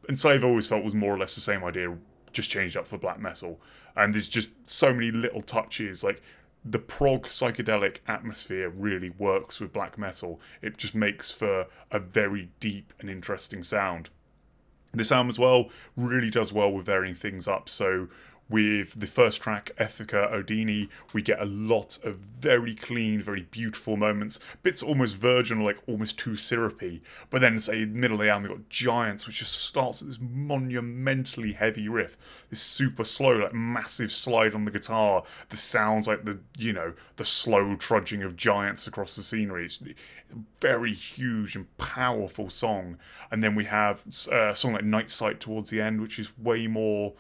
and so I've always felt was more or less the same idea, just changed up for black metal. And there's just so many little touches, like the prog psychedelic atmosphere really works with black metal. It just makes for a very deep and interesting sound. This album as well really does well with varying things up. So with the first track, Ethica Odini, we get a lot of very clean, very beautiful moments. Bits almost virgin, like almost too syrupy. But then, say, middle of the album, we've got Giants, which just starts with this monumentally heavy riff. This super slow, like massive slide on the guitar. The sounds like the, you know, the slow trudging of giants across the scenery. It's a very huge and powerful song. And then we have uh, a song like Night Sight towards the end, which is way more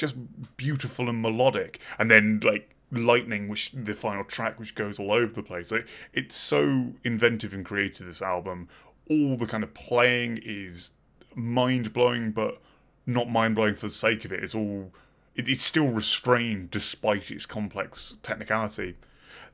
just beautiful and melodic. And then like lightning which the final track which goes all over the place. Like, it's so inventive and creative this album. All the kind of playing is mind-blowing but not mind-blowing for the sake of it. It's all it, it's still restrained despite its complex technicality.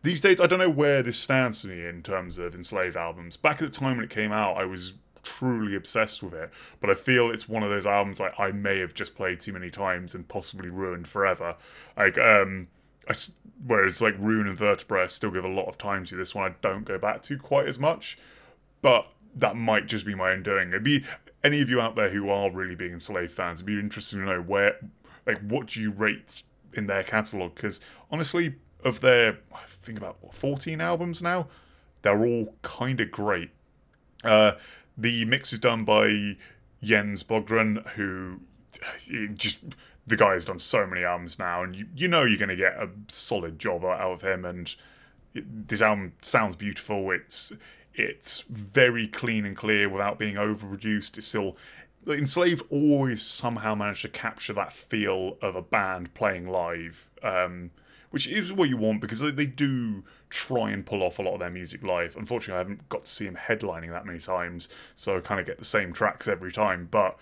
These days i don't know where this stands to me in terms of enslaved albums. Back at the time when it came out i was truly obsessed with it. But I feel it's one of those albums like I may have just played too many times and possibly ruined forever. Like um, I, whereas like Ruun and Vertebra, I still give a lot of time to. This one I don't go back to quite as much, but that might just be my own doing. It'd be any of you out there who are really big Enslaved fans. It'd be interesting to know where, like, what do you rate in their catalog? Because honestly, of their I think about what, 14 albums now, they're all kind of great. Uh, the mix is done by Jens Bogren, who just the guy has done so many albums now, and you you know you're going to get a solid job out of him. And it, this album sounds beautiful. It's it's very clean and clear without being overproduced. It's still Enslaved always somehow managed to capture that feel of a band playing live. Um, which is what you want because they, do try and pull off a lot of their music live. Unfortunately, I haven't got to see them headlining that many times, so I kind of get the same tracks every time. But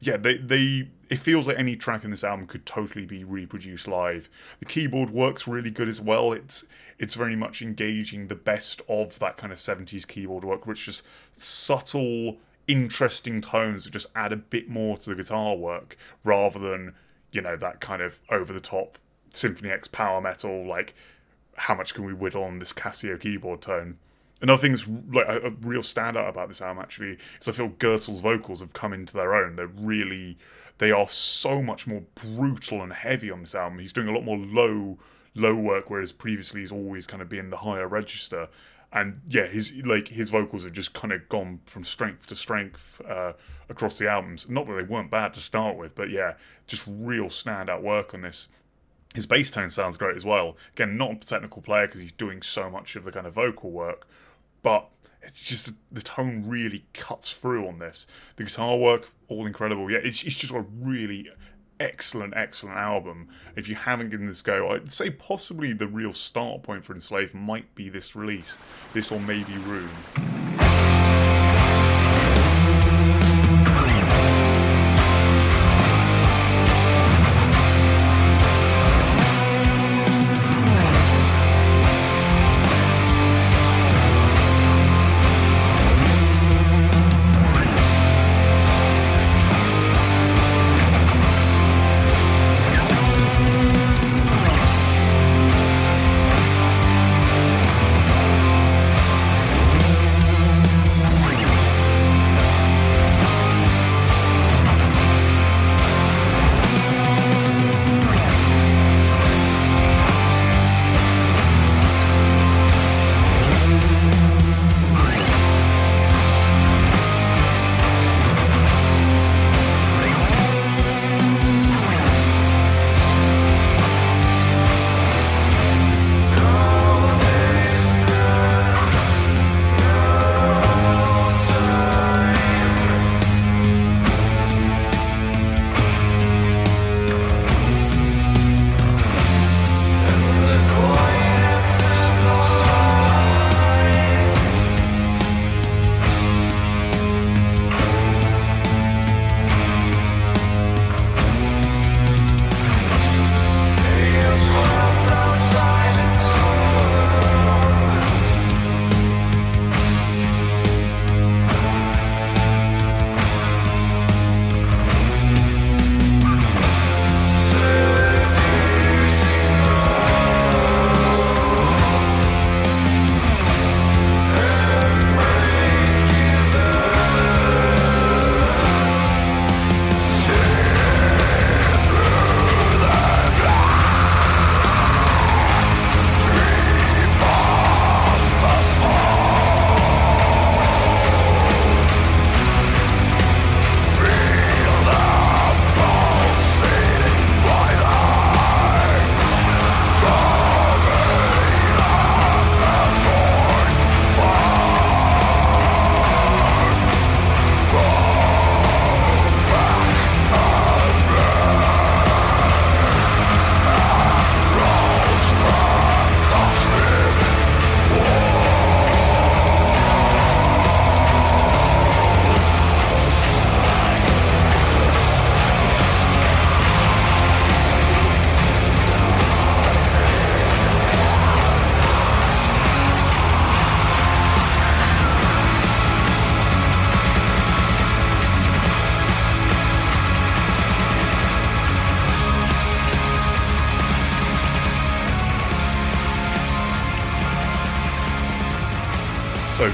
yeah, they they it feels like any track in this album could totally be reproduced live. The keyboard works really good as well. It's it's very much engaging the best of that kind of 70s keyboard work, which just subtle, interesting tones that just add a bit more to the guitar work rather than, you know, that kind of over the top Symphony X power metal, like how much can we whittle on this Casio keyboard tone? Another thing that's like a, a real standout about this album actually is I feel Grutle's vocals have come into their own. They're really they are so much more brutal and heavy on this album. He's doing a lot more low low work, whereas previously he's always kind of been the higher register. And yeah, his like his vocals have just kind of gone from strength to strength uh, across the albums. Not that they weren't bad to start with, but yeah, just real standout work on this. His bass tone sounds great as well. Again, not a technical player because he's doing so much of the kind of vocal work, but it's just the tone really cuts through on this. The guitar work, all incredible. Yeah, it's, it's just a really excellent, excellent album. If you haven't given this go, I'd say possibly the real start point for Enslaved might be this release, this or maybe Ruun.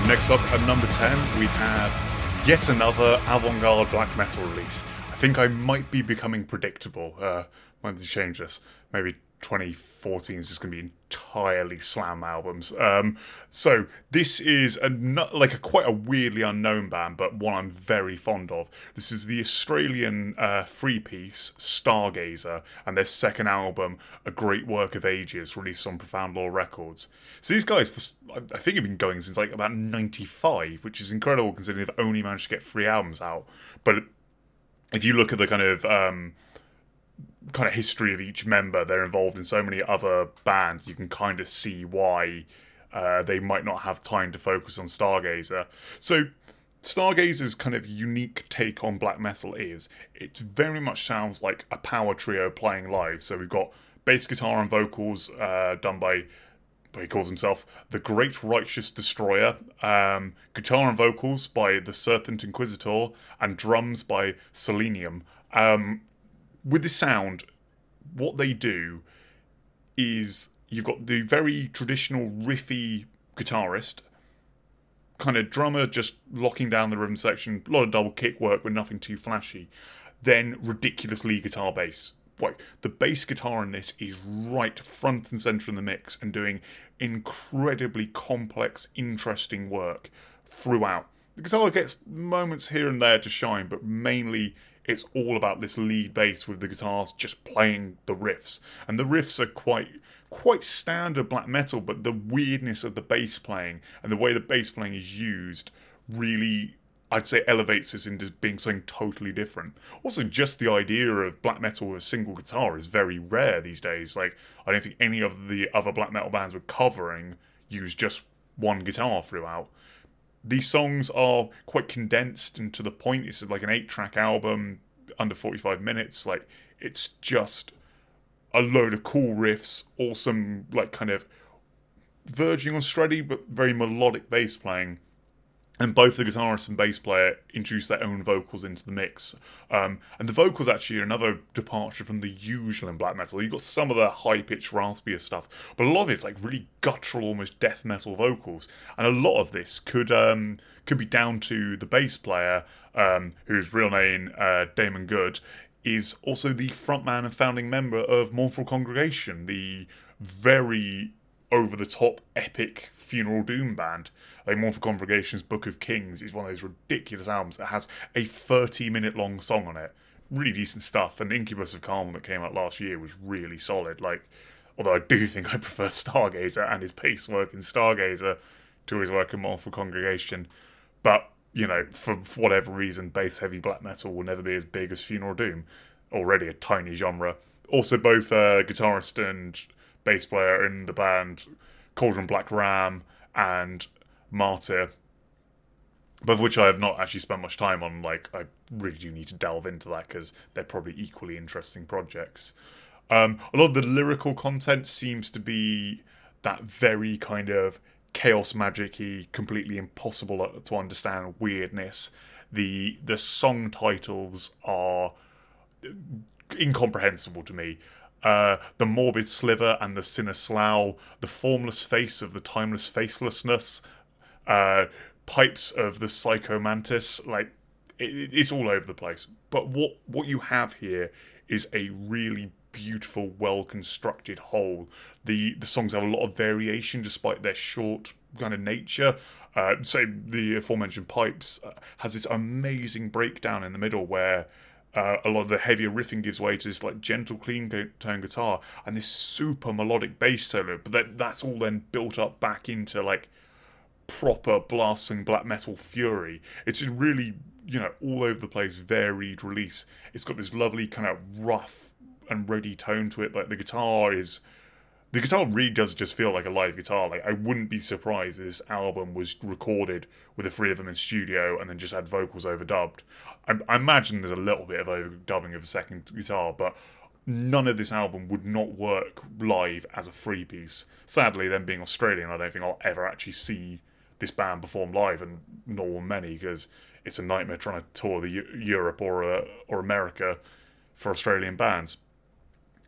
Next up at number 10, we have yet another avant-garde black metal release. I think I might be becoming predictable. Uh, when you change this? Maybe 2014 is just going to be entirely slam albums. Um, so this is a like a quite a weirdly unknown band, but one I'm very fond of. This is the Australian uh, free piece Stargazer, and their second album, A Great Work of Ages, released on Profound Lore Records. So these guys, I think, have been going since like about '95, which is incredible considering they've only managed to get three albums out. But if you look at the kind of um, kind of history of each member. They're involved in so many other bands. You can kind of see why uh, they might not have time to focus on Stargazer. So Stargazer's kind of unique take on black metal is it very much sounds like a power trio playing live. So we've got bass guitar and vocals uh, done by he calls himself the Great Righteous Destroyer. Um, guitar and vocals by the Serpent Inquisitor, and drums by Selenium. Um, with the sound, what they do is you've got the very traditional riffy guitarist, kind of drummer just locking down the rhythm section, a lot of double kick work but nothing too flashy. Then ridiculously guitar bass. Like the bass guitar in this is right front and center in the mix and doing incredibly complex, interesting work throughout. The guitar gets moments here and there to shine, but mainly it's all about this lead bass with the guitars just playing the riffs. And the riffs are quite quite standard black metal, but the weirdness of the bass playing and the way the bass playing is used really I'd say elevates this into being something totally different. Also, just the idea of black metal with a single guitar is very rare these days. Like, I don't think any of the other black metal bands we're covering use just one guitar throughout these songs are quite condensed and to the point. It's like an eight track album, under 45 minutes. Like, it's just a load of cool riffs, awesome, like, kind of verging on shreddy, but very melodic bass playing and both the guitarist and bass player introduce their own vocals into the mix. Um, and the vocals actually are another departure from the usual in black metal. You've got some of the high pitched, raspier stuff, but a lot of it's like really guttural, almost death metal vocals. And a lot of this could um, could be down to the bass player, um, whose real name uh, Damon Good is also the frontman and founding member of Mournful Congregation, the very over the top epic funeral doom band. Like Mournful Congregation's Book of Kings is one of those ridiculous albums that has a 30 minute long song on it. Really decent stuff. And Incubus of Karma that came out last year was really solid. Like, although I do *laughs* think I prefer Stargazer and his bass work in Stargazer to his work in Mournful Congregation. But, you know, for, for whatever reason, bass heavy black metal will never be as big as Funeral Doom. Already a tiny genre. Also, both uh, guitarist and bass player in the band Cauldron Black Ram and Martyr, both of which I have not actually spent much time on. Like, I really do need to delve into that because they're probably equally interesting projects. Um, a lot of the lyrical content seems to be that very kind of chaos magic-y, completely impossible to understand weirdness. The the song titles are incomprehensible to me. Uh, the morbid sliver and the sinner slough, the formless face of the timeless facelessness, uh, pipes of the psychomantis. Like it, it's all over the place. But what what you have here is a really beautiful, well constructed whole. The the songs have a lot of variation despite their short kind of nature. Uh, say the aforementioned pipes uh, has this amazing breakdown in the middle where uh, a lot of the heavier riffing gives way to this like gentle, clean tone guitar and this super melodic bass solo. But that that's all then built up back into like proper blasting black metal fury. It's a really, you know, all over the place, varied release. It's got this lovely kind of rough and ready tone to it. Like the guitar is, the guitar really does just feel like a live guitar. Like I wouldn't be surprised if this album was recorded with the three of them in studio and then just had vocals overdubbed. I, I imagine there's a little bit of overdubbing of a second guitar, but none of this album would not work live as a free piece. Sadly, them being Australian, I don't think I'll ever actually see this band perform live, and nor will many because it's a nightmare trying to tour the Europe or uh, or America for Australian bands,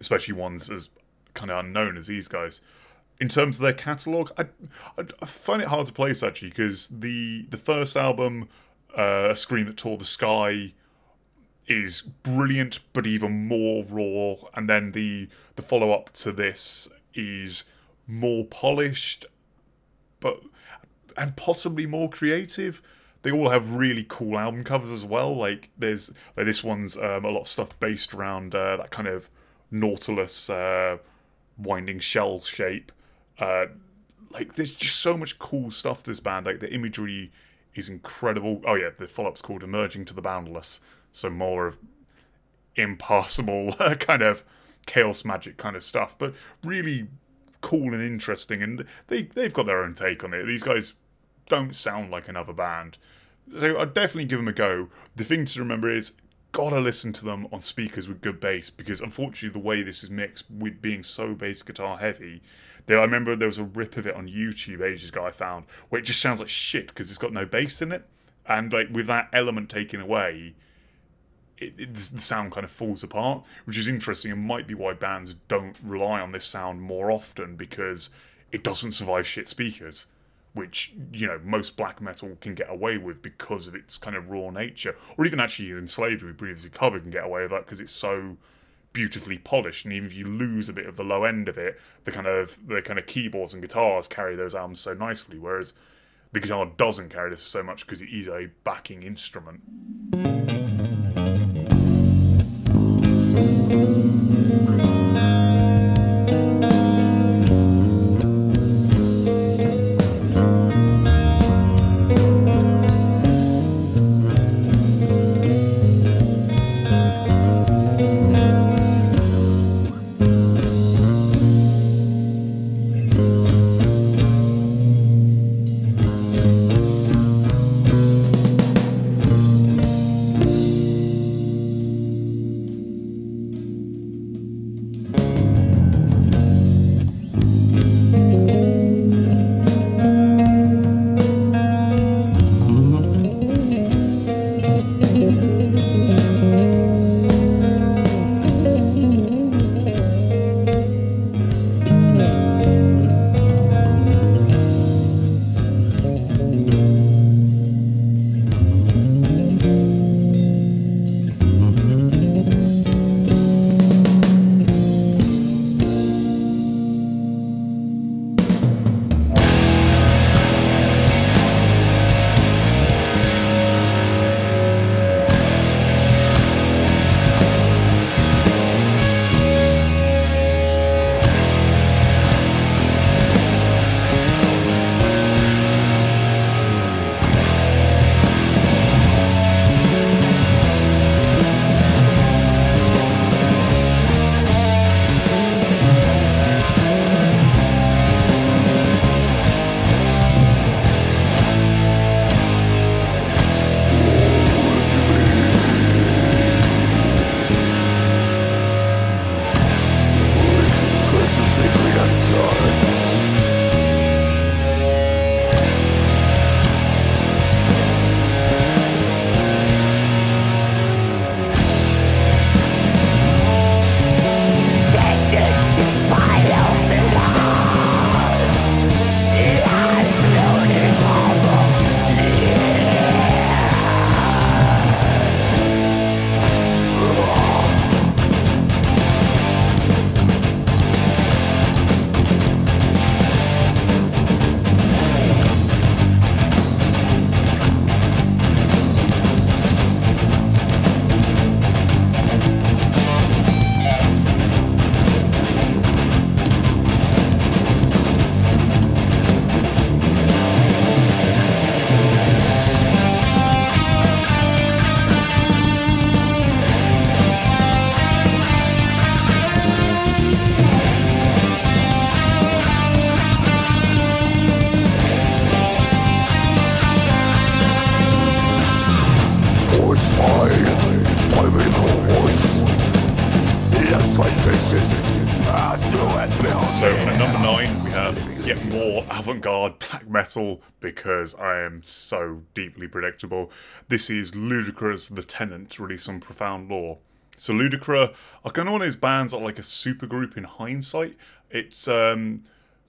especially ones as kind of unknown as these guys. in terms of their catalog, I, I, I find it hard to place actually because the the first album, uh, "Scream That Tore the Sky," is brilliant, but even more raw. And then the the follow up to this is more polished, but and possibly more creative. They all have really cool album covers as well. Like there's like this one's um, a lot of stuff based around uh, that kind of nautilus uh, winding shell shape. Uh, like there's just so much cool stuff. This band, like the imagery is incredible. Oh yeah, the follow up's called "Emerging to the Boundless," so more of impossible *laughs* kind of chaos magic kind of stuff, but really cool and interesting. And they they've got their own take on it. These guys don't sound like another band, so I'd definitely give them a go. The thing to remember is gotta listen to them on speakers with good bass because unfortunately the way this is mixed with being so bass guitar heavy there, I remember there was a rip of it on YouTube ages ago I found where it just sounds like shit because it's got no bass in it, and like with that element taken away, it, it, the sound kind of falls apart, which is interesting and might be why bands don't rely on this sound more often because it doesn't survive shit speakers, which you know most black metal can get away with because of its kind of raw nature, or even actually Enslaved we previously covered can get away with that because it's so beautifully polished. And even if you lose a bit of the low end of it the kind of the kind of keyboards and guitars carry those albums so nicely whereas the guitar doesn't carry this so much because it is a backing instrument because I am so deeply predictable. This is Ludicra's The Tenant, released on Profound Lore. So Ludicra are kind of one of those bands that are like a super group in hindsight. It's um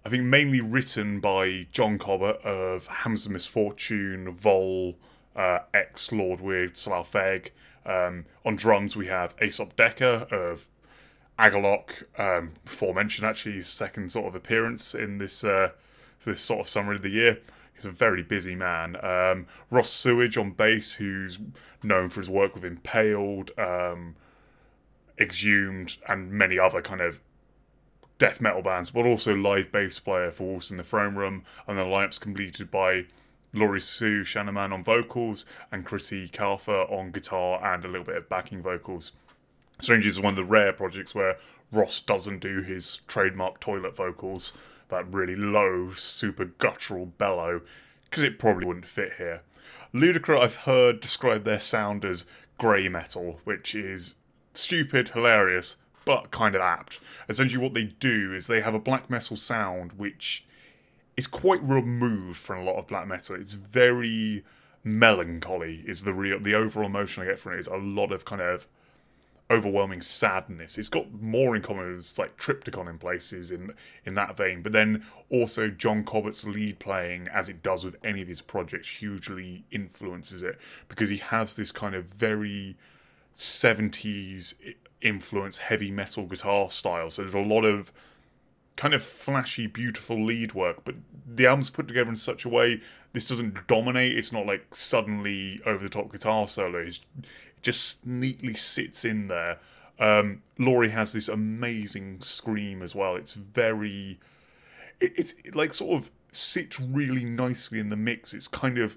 I think mainly written by John Cobbett of of Misfortune, Vhöl, uh, ex Lord Weird, Slough Feg. Um, on drums, we have Aesop Dekker of Agalloch, um, before mentioned actually, his second sort of appearance in this uh, this sort of summary of the year. He's a very busy man. Um, Ross Sewage on bass, who's known for his work with Impaled, um, Exhumed, and many other kind of death metal bands, but also live bass player for Wolves in the Throne Room, and the lineup's completed by Laurie Sue Shanaman on vocals and Christy Cather on guitar and a little bit of backing vocals. Strangers is one of the rare projects where Ross doesn't do his trademark toilet vocals, that really low, super guttural bellow, because it probably wouldn't fit here. Ludicra, I've heard describe their sound as grey metal, which is stupid, hilarious, but kind of apt. Essentially, what they do is they have a black metal sound which is quite removed from a lot of black metal. It's very melancholy. Is the real the overall emotion I get from it is a lot of kind of overwhelming sadness. It's got more in common with like Triptykon in places in in that vein, but then also John Cobbett's lead playing, as it does with any of his projects, hugely influences it because he has this kind of very 70s influence heavy metal guitar style. So there's a lot of kind of flashy, beautiful lead work, but the album's put together in such a way this doesn't dominate. It's not like suddenly over the top guitar solo. Just neatly sits in there. Um, Laurie has this amazing scream as well. It's very, it, it's it, like sort of sits really nicely in the mix. It's kind of,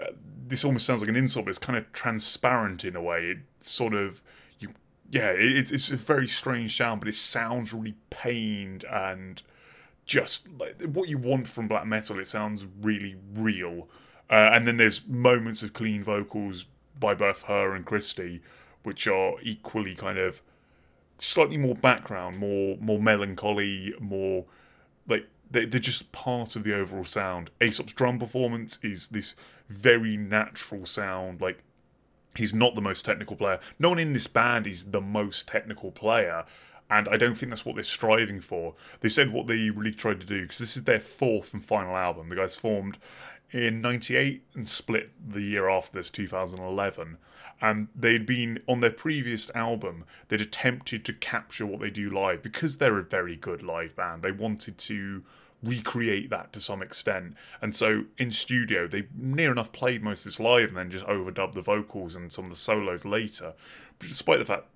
uh, this almost sounds like an insult, but it's kind of transparent in a way. It sort of, you, yeah, it, it's it's a very strange sound, but it sounds really pained and just like what you want from black metal. It sounds really real. Uh, and then there's moments of clean vocals by both her and Christy, which are equally kind of slightly more background, more more melancholy, more like they're, they're just part of the overall sound. Aesop's drum performance is this very natural sound. Like he's not the most technical player. No one in this band is the most technical player. And I don't think that's what they're striving for. They said what they really tried to do, because this is their fourth and final album. The guys formed in 98 and split the year after this 2011 and they'd been on their previous album they'd attempted to capture what they do live because they're a very good live band. They wanted to recreate that to some extent. And so in studio they near enough played most of this live and then just overdubbed the vocals and some of the solos later. But despite the fact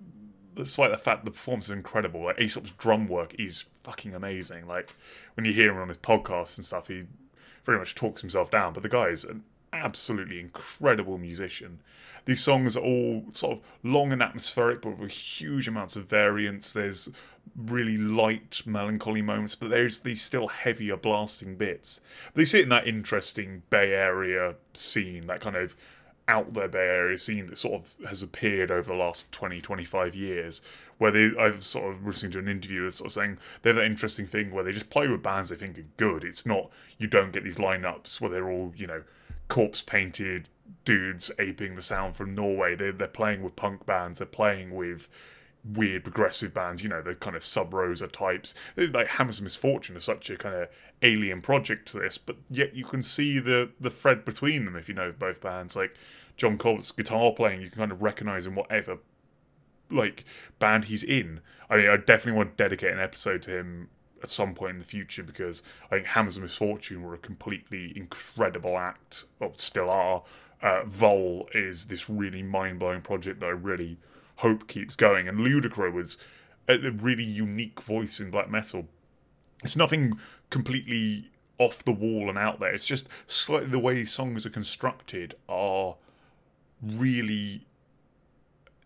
despite the fact the performance is incredible like aesop's drum work is fucking amazing. Like when you hear him on his podcasts and stuff he very much talks himself down, but the guy is an absolutely incredible musician. These songs are all sort of long and atmospheric, but with huge amounts of variance. There's really light, melancholy moments, but there's these still heavier, blasting bits. But they sit in that interesting Bay Area scene, that kind of out there Bay Area scene that sort of has appeared over the last 20, 25 years, where they I've sort of listening to an interview that's sort of saying they have that interesting thing where they just play with bands they think are good. It's not you don't get these lineups where they're all you know corpse painted dudes aping the sound from Norway. They're they're playing with punk bands. They're playing with weird progressive bands. You know the kind of sub rosa types. Like Hammers Misfortune is such a kind of alien project to this, but yet you can see the the thread between them if you know both bands. Like John Colt's guitar playing, you can kind of recognize in whatever like band he's in. I mean, I definitely want to dedicate an episode to him at some point in the future because I think Hammers Misfortune were a completely incredible act, or still are. Uh, Vhöl is this really mind blowing project that I really hope keeps going, and Ludicra was a really unique voice in black metal. It's nothing completely off the wall and out there. It's just slightly the way songs are constructed are really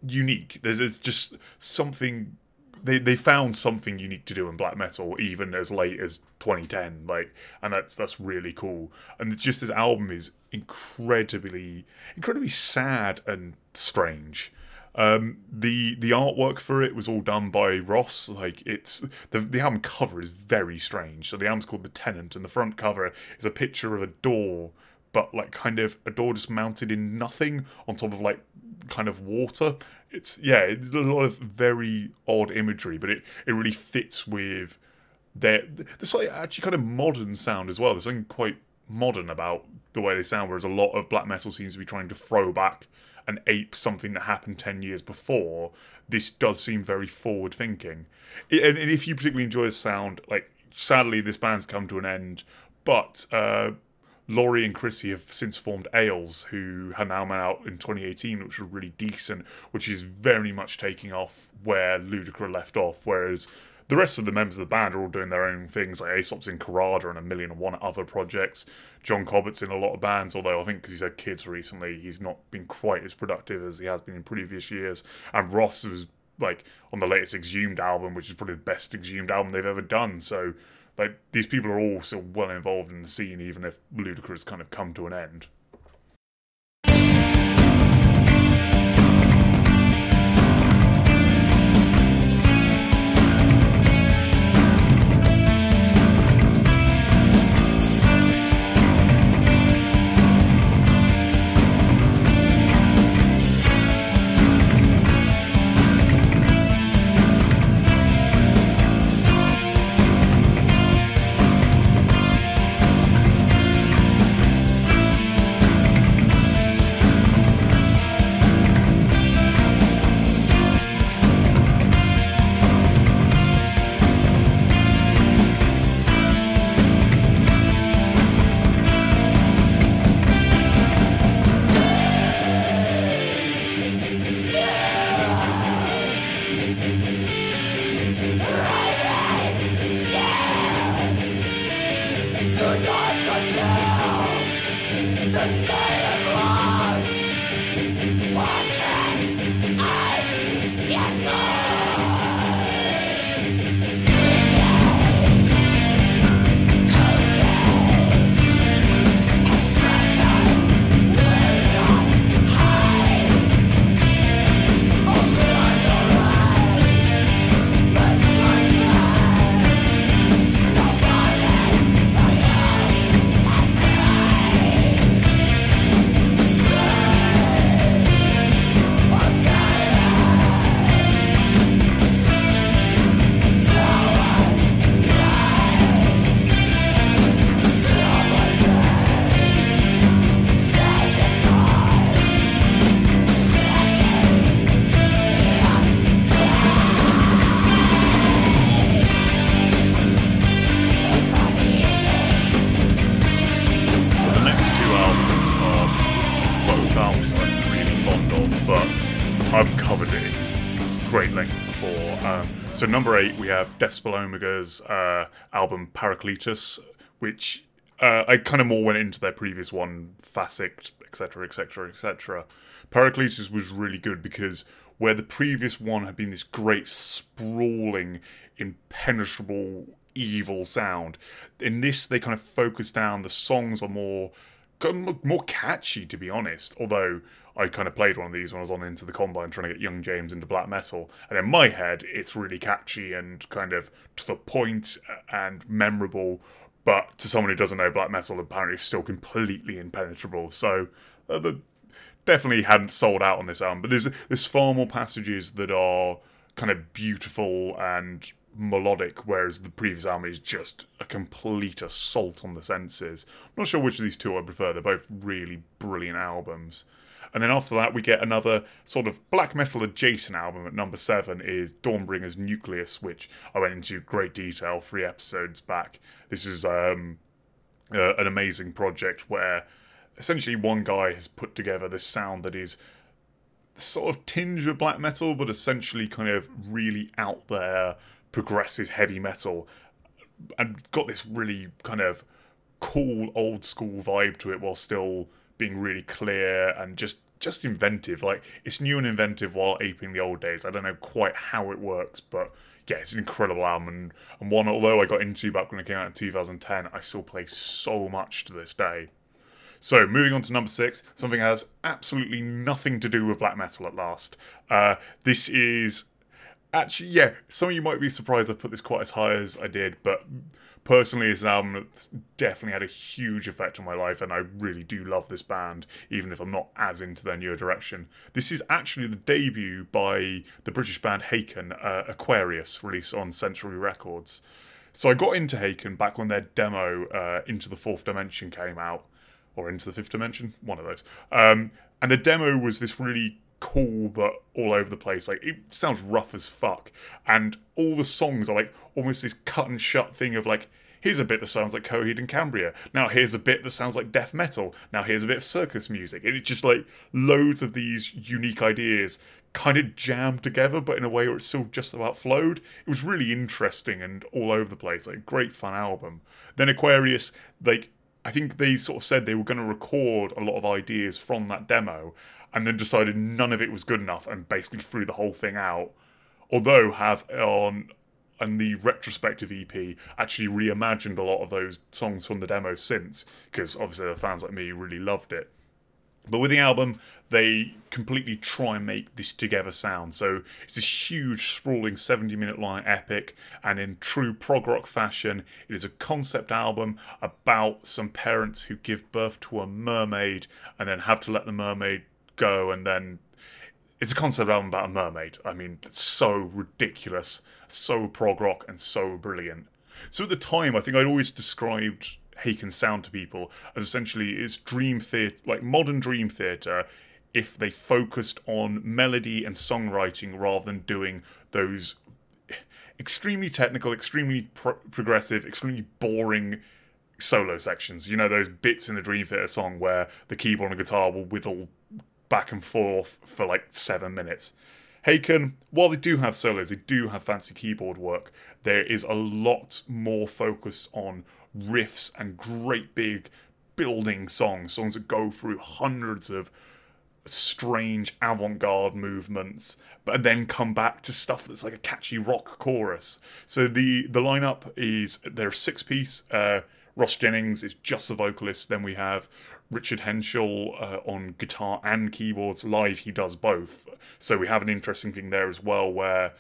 unique. There's, there's just something they they found something unique to do in black metal even as late as 2010 like and that's that's really cool. And just this album is incredibly incredibly sad and strange. Um, the the artwork for it was all done by Ross like it's the the album cover is very strange. So the album's called The Tenant and the front cover is a picture of a door but like kind of a door just mounted in nothing on top of like kind of water. It's yeah, a lot of very odd imagery, but it, it really fits with there's like actually kind of modern sound as well. There's something quite modern about the way they sound, whereas a lot of black metal seems to be trying to throw back and ape something that happened ten years before. This does seem very forward thinking, and, and if you particularly enjoy the sound, like sadly this band's come to an end, but. Uh, Laurie and Christy have since formed Ails, who had now out in 2018, which was really decent, which is very much taking off where Ludicra left off. Whereas the rest of the members of the band are all doing their own things. Like Aesop's in Khorada and a million and one other projects. John Cobbett's in a lot of bands, although I think because he's had kids recently, he's not been quite as productive as he has been in previous years. And Ross was like on the latest Exhumed album, which is probably the best Exhumed album they've ever done. So like these people are all still well involved in the scene, even if Ludicra has kind of come to an end. So number eight, we have Death Omega's uh, album Paracletus, which uh, I kind of more went into their previous one, Facet, etc., etc., etc. Paracletus was really good because where the previous one had been this great sprawling, impenetrable, evil sound, in this they kind of focus down. The songs are more more catchy, to be honest. Although I kind of played one of these when I was on Into the Combine trying to get Young James into black metal. And in my head, it's really catchy and kind of to the point and memorable. But to someone who doesn't know black metal, apparently it's still completely impenetrable. So uh, the, definitely hadn't sold out on this album. But there's there's far more passages that are kind of beautiful and melodic, whereas the previous album is just a complete assault on the senses. I'm not sure which of these two I prefer. They're both really brilliant albums. And then after that, we get another sort of black metal adjacent album at number seven is Dawnbringer's Nucleus, which I went into great detail three episodes back. This is um, uh, an amazing project where essentially one guy has put together this sound that is sort of tinge of black metal, but essentially kind of really out there, progressive heavy metal, and got this really kind of cool old school vibe to it while still being really clear and just just inventive. Like it's new and inventive while aping the old days. I don't know quite how it works, but yeah, it's an incredible album and, and one although I got into back when it came out in 2010, I still play so much to this day. So, moving on to number six, something that has absolutely nothing to do with black metal at last. Uh, this is actually, yeah, some of you might be surprised I put this quite as high as I did, but personally, this album definitely had a huge effect on my life, and I really do love this band, even if I'm not as into their newer direction. This is actually the debut by the British band Haken, uh, Aquarius, released on Sensory Records. So I got into Haken back when their demo uh, Into the Fourth Dimension came out, or Into the Fifth Dimension, one of those. Um, and the demo was this really cool but all over the place. Like it sounds rough as fuck, and all the songs are like almost this cut and shut thing of like. Here's a bit that sounds like Coheed and Cambria. Now here's a bit that sounds like death metal. Now here's a bit of circus music. And it's just like loads of these unique ideas kind of jammed together, but in a way where it's still just about flowed. It was really interesting and all over the place. Like great fun album. Then Aquarius, like I think they sort of said they were going to record a lot of ideas from that demo, and then decided none of it was good enough and basically threw the whole thing out. Although Haken and the retrospective EP actually reimagined a lot of those songs from the demo since, because obviously the fans like me really loved it. But with the album, they completely try and make this together sound. So it's this huge, sprawling 70 minute long epic, and in true prog rock fashion, it is a concept album about some parents who give birth to a mermaid and then have to let the mermaid go, and then it's a concept album about a mermaid. I mean, it's so ridiculous, so prog rock, and so brilliant. So at the time, I think I'd always described Haken sound to people as essentially is Dream Theater, like modern Dream Theater, if they focused on melody and songwriting rather than doing those extremely technical, extremely pro- progressive, extremely boring solo sections. You know, those bits in the Dream Theater song where the keyboard and guitar will whittle back and forth for like seven minutes. Haken, while they do have solos, they do have fancy keyboard work, there is a lot more focus on riffs and great big building songs, songs that go through hundreds of strange avant-garde movements but then come back to stuff that's like a catchy rock chorus so the the lineup is they're six piece uh, ross jennings is just the vocalist then we have Richard Henshall uh, on guitar and keyboards live he does both. So we have an interesting thing there as well where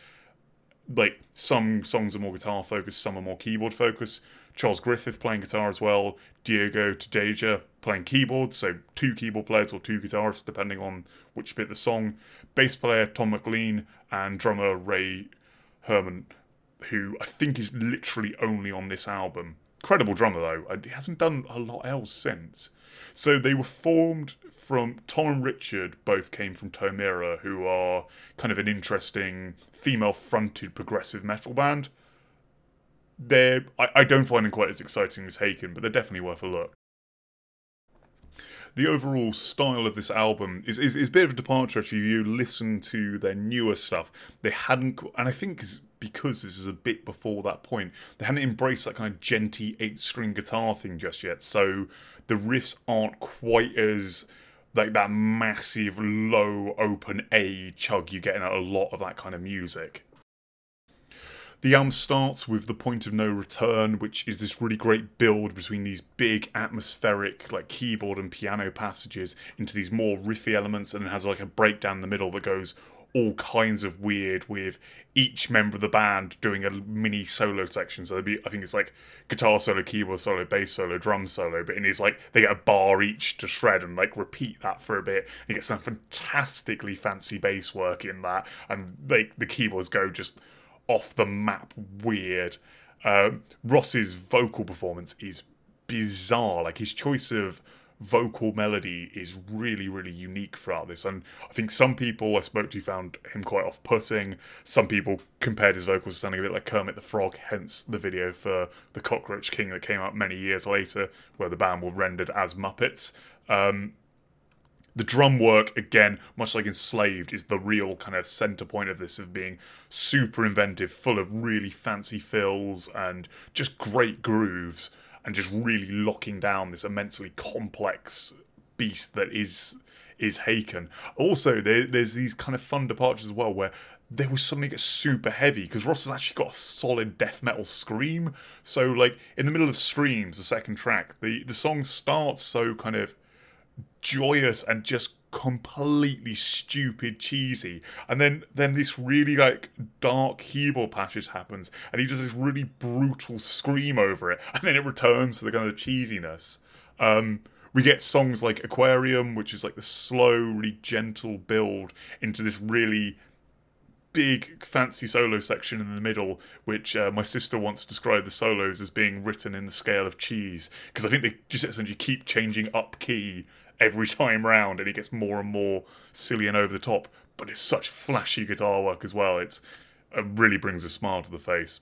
like some songs are more guitar focused some are more keyboard focused. Charles Griffith playing guitar as well, Diego Tejeida playing keyboards, so two keyboard players or two guitarists depending on which bit of the song, bass player Tom McLean, and drummer Ray Hearne, who I think is literally only on this album. Incredible drummer though, he hasn't done a lot else since. So they were formed from Tom and Richard, both came from To-Mera, who are kind of an interesting female fronted progressive metal band they're I, I don't find them quite as exciting as Haken, but they're definitely worth a look. The overall style of this album is, is, is a bit of a departure actually. If you listen to their newer stuff, they hadn't, and I think because this is a bit before that point, they hadn't embraced that kind of djenty eight string guitar thing just yet. So the riffs aren't quite as like that massive low open A chug you get in a lot of that kind of music. The album starts with The Point of No Return, which is this really great build between these big atmospheric, like keyboard and piano passages into these more riffy elements, and it has like a breakdown in the middle that goes all kinds of weird with each member of the band doing a mini solo section. So there'd be, I think it's like guitar solo, keyboard solo, bass solo, drum solo, but in it's like they get a bar each to shred and like repeat that for a bit. You get some fantastically fancy bass work in that, and like the keyboards go just off the map weird. Uh, Ross's vocal performance is bizarre. Like his choice of vocal melody is really, really unique throughout this. And I think some people I spoke to found him quite off putting. Some people compared his vocals to sounding a bit like Kermit the Frog, hence the video for The Cockroach King that came out many years later, where the band were rendered as Muppets. Um, the drum work again much like enslaved is the real kind of center point of this of being super inventive full of really fancy fills and just great grooves and just really locking down this immensely complex beast that is is Haken. Also, there, there's these kind of fun departures as well where they will suddenly get super heavy because Ross has actually got a solid death metal scream. So, like in the middle of Screams, the second track, the the song starts so kind of joyous and just completely stupid cheesy. And then then this really like dark keyboard passage happens and he does this really brutal scream over it and then it returns to the kind of cheesiness. Um we get songs like aquarium which is like the slow really gentle build into this really big fancy solo section in the middle, which uh, my sister once described the solos as being written in the scale of cheese, because I think they just essentially keep changing up key every time round, and it gets more and more silly and over the top. But it's such flashy guitar work as well. It's it really brings a smile to the face.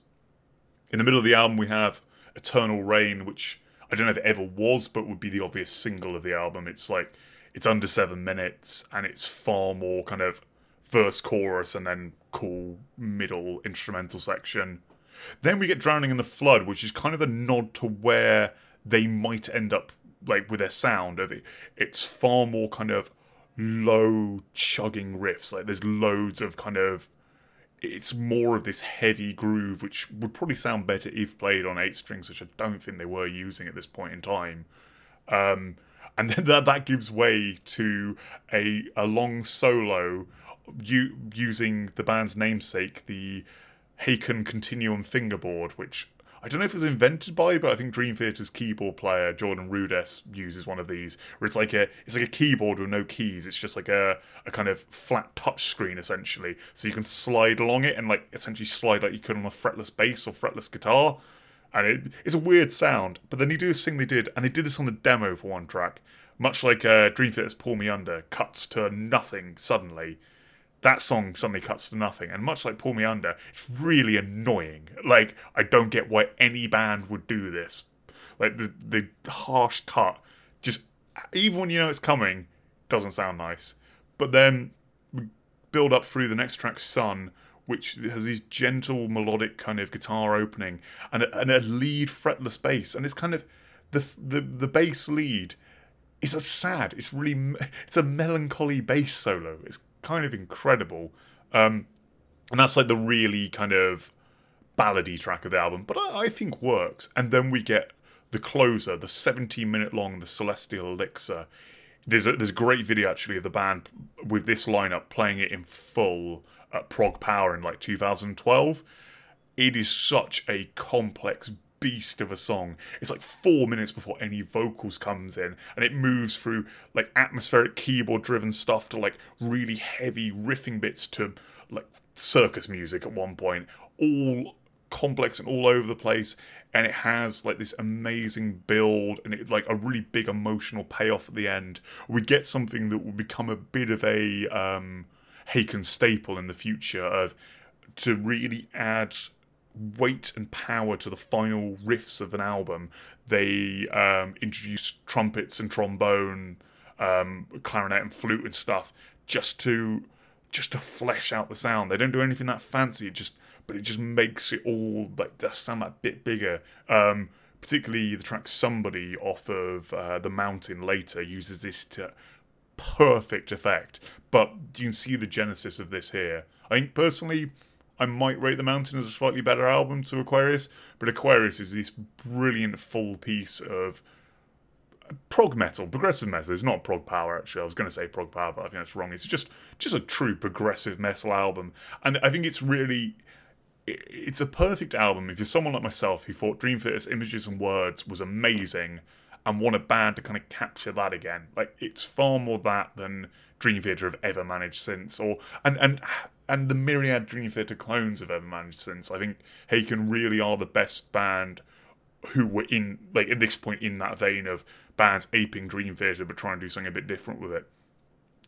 In the middle of the album, we have Eternal Rain, which I don't know if it ever was, but would be the obvious single of the album. It's like it's under seven minutes, and it's far more kind of verse, chorus, and then cool middle instrumental section. Then we get Drowning in the Flood, which is kind of a nod to where they might end up like with their sound of it. It's far more kind of low chugging riffs. Like there's loads of kind of it's more of this heavy groove, which would probably sound better if played on eight strings, which I don't think they were using at this point in time. Um, and then that that gives way to a a long solo, you using the band's namesake, the Haken Continuum fingerboard, which I don't know if it was invented by, but I think Dream Theater's keyboard player Jordan Rudess uses one of these, where it's like a it's like a keyboard with no keys. It's just like a a kind of flat touch screen essentially, so you can slide along it and like essentially slide like you could on a fretless bass or fretless guitar. And it, it's a weird sound, but then you do this thing they did, and they did this on the demo for one track, much like uh, Dream Theater's "Pull Me Under" cuts to nothing suddenly that song suddenly cuts to nothing. And much like Pull Me Under, it's really annoying. Like, I don't get why any band would do this. Like, the, the harsh cut, just, even when you know it's coming, doesn't sound nice. But then we build up through the next track, Sun, which has these gentle melodic kind of guitar opening and a, and a lead fretless bass. And it's kind of, the, the, the bass lead is a sad, it's really, it's a melancholy bass solo. It's kind of incredible. Um, and that's like the really kind of ballady track of the album, but I, I think works. And then we get the closer, the 17 minute long, the Celestial Elixir. There's a there's a great video actually of the band with this lineup playing it in full at Prog Power in like 2012. It is such a complex beast of a song. It's like four minutes before any vocals comes in, and it moves through like atmospheric keyboard driven stuff to like really heavy riffing bits to like circus music at one point, all complex and all over the place. And it has like this amazing build and it like a really big emotional payoff at the end. We get something that will become a bit of a um Haken staple in the future of to really add weight and power to the final riffs of an album. They um, introduce trumpets and trombone, um, clarinet and flute and stuff just to just to flesh out the sound. They don't do anything that fancy. It just but it just makes it all like sound that bit bigger. Um, particularly the track "Somebody" off of uh, the Mountain later uses this to perfect effect. But you can see the genesis of this here. I think personally, I might rate The Mountain as a slightly better album to Aquarius, but Aquarius is this brilliant full piece of prog metal, progressive metal. It's not prog power actually. I was going to say prog power, but I think that's wrong. It's just just a true progressive metal album, and I think it's really it's a perfect album if you're someone like myself who thought Dream Theater's Images and Words was amazing and want a band to kind of capture that again. Like it's far more that than Dream Theater have ever managed since, or and and and the myriad Dream Theater clones have ever managed since. I think Haken really are the best band who were in like at this point in that vein of bands aping Dream Theater but trying to do something a bit different with it.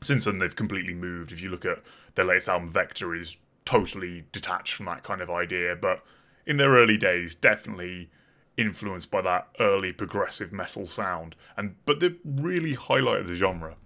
Since then, they've completely moved. If you look at their latest album, Vector is totally detached from that kind of idea, but in their early days, definitely influenced by that early progressive metal sound. And but they really highlighted the genre.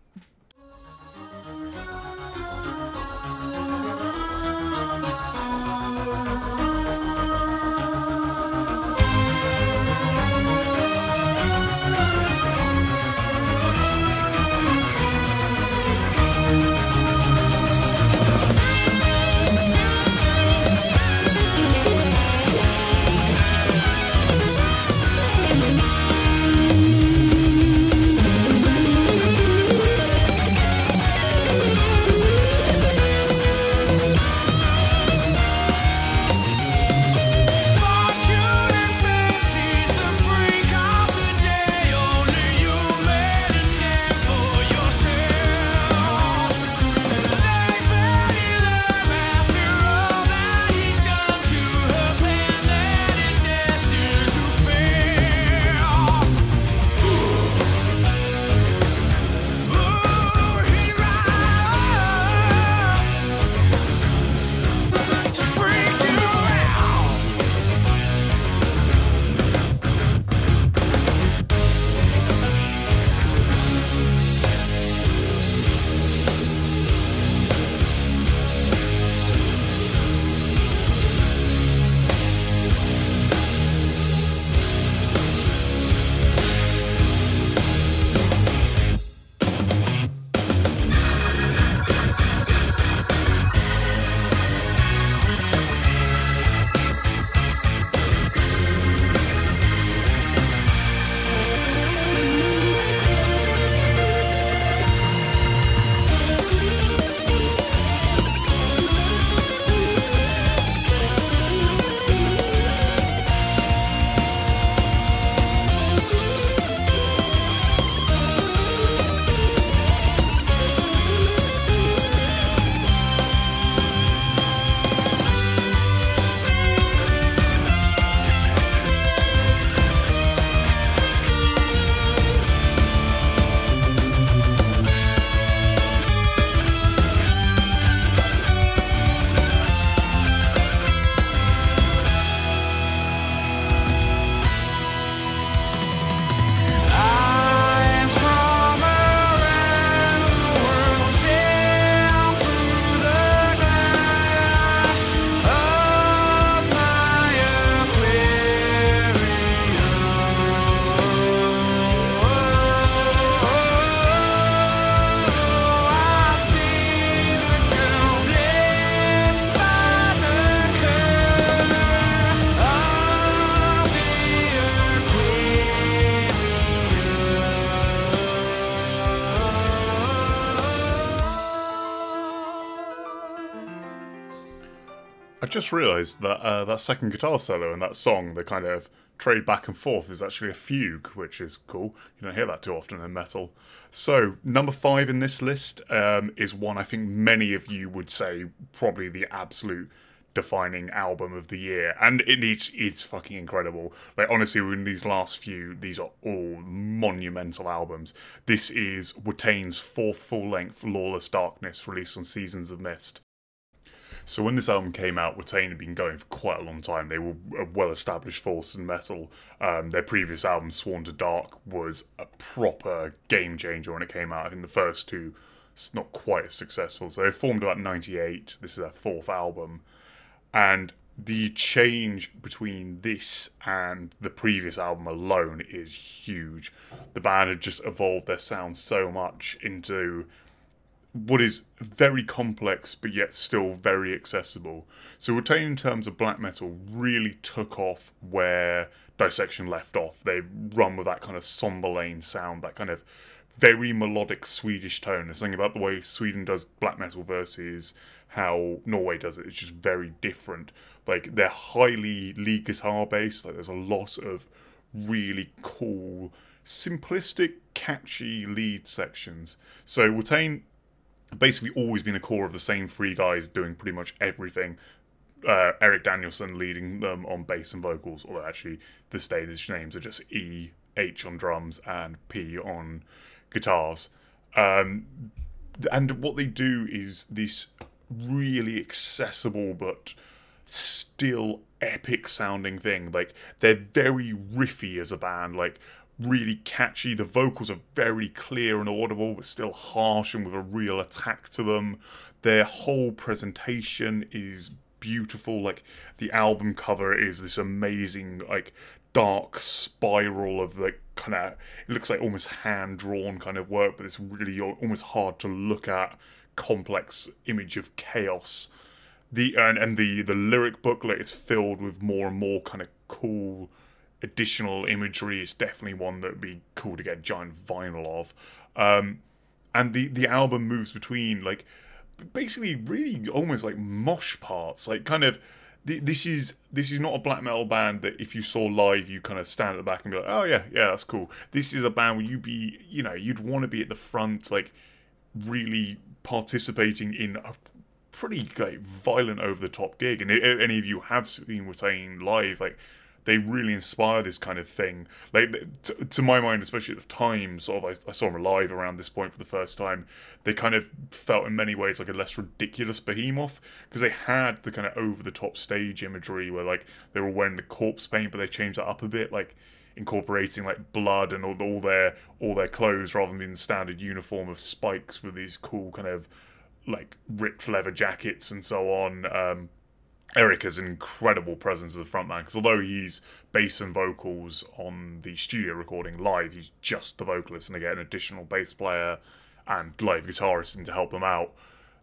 Just realised that uh, that second guitar solo in that song, the kind of trade back and forth, is actually a fugue, which is cool. You don't hear that too often in metal. So, number five in this list um, is one I think many of you would say probably the absolute defining album of the year, and it needs it's fucking incredible. Like honestly, in these last few, these are all monumental albums. This is Watain's fourth full length, Lawless Darkness, released on Seasons of Mist. So when this album came out, Watain had been going for quite a long time. They were a well-established force in metal. Um, their previous album, Sworn to Dark, was a proper game changer when it came out. I think the first two, it's not quite as successful. So they formed about '98. This is their fourth album, and the change between this and the previous album alone is huge. The band had just evolved their sound so much into what is very complex but yet still very accessible. So Watain in terms of black metal really took off where Dissection left off. They've run with that kind of somber lane sound, that kind of very melodic Swedish tone. There's something about the way Sweden does black metal versus how Norway does it. It's just very different. Like they're highly lead guitar based. Like there's a lot of really cool, simplistic, catchy lead sections. So Watain basically always been a core of the same three guys doing pretty much everything. Uh, Erik Danielsson leading them on bass and vocals, although actually the stage names are just E, H on drums, and P on guitars. Um, and what they do is this really accessible but still epic sounding thing. Like they're very riffy as a band. Like really catchy. The vocals are very clear and audible, but still harsh and with a real attack to them. Their whole presentation is beautiful. Like the album cover is this amazing, like dark spiral of like kind of it looks like almost hand drawn kind of work, but it's really almost hard to look at complex image of chaos. The and, and the the lyric booklet is filled with more and more kind of cool additional imagery is definitely one that would be cool to get giant vinyl of. Um, and the the album moves between like basically really almost like mosh parts, like kind of. This is this is not a black metal band that if you saw live you kind of stand at the back and be like oh yeah yeah that's cool. This is a band where you'd be you know you'd want to be at the front like really participating in a pretty like violent over the top gig. And if any of you have seen Watain live, like they really inspire this kind of thing. Like to, to my mind, especially at the time, sort of I, I, saw them live around this point for the first time. They kind of felt in many ways like a less ridiculous behemoth because they had the kind of over the top stage imagery where like they were wearing the corpse paint, but they changed that up a bit, like incorporating like blood and all, all their all their clothes rather than being the standard uniform of spikes with these cool kind of like ripped leather jackets and so on. Um, Eric has an incredible presence as the frontman because although he's bass and vocals on the studio recording live, he's just the vocalist, and they get an additional bass player and live guitarist in to help them out.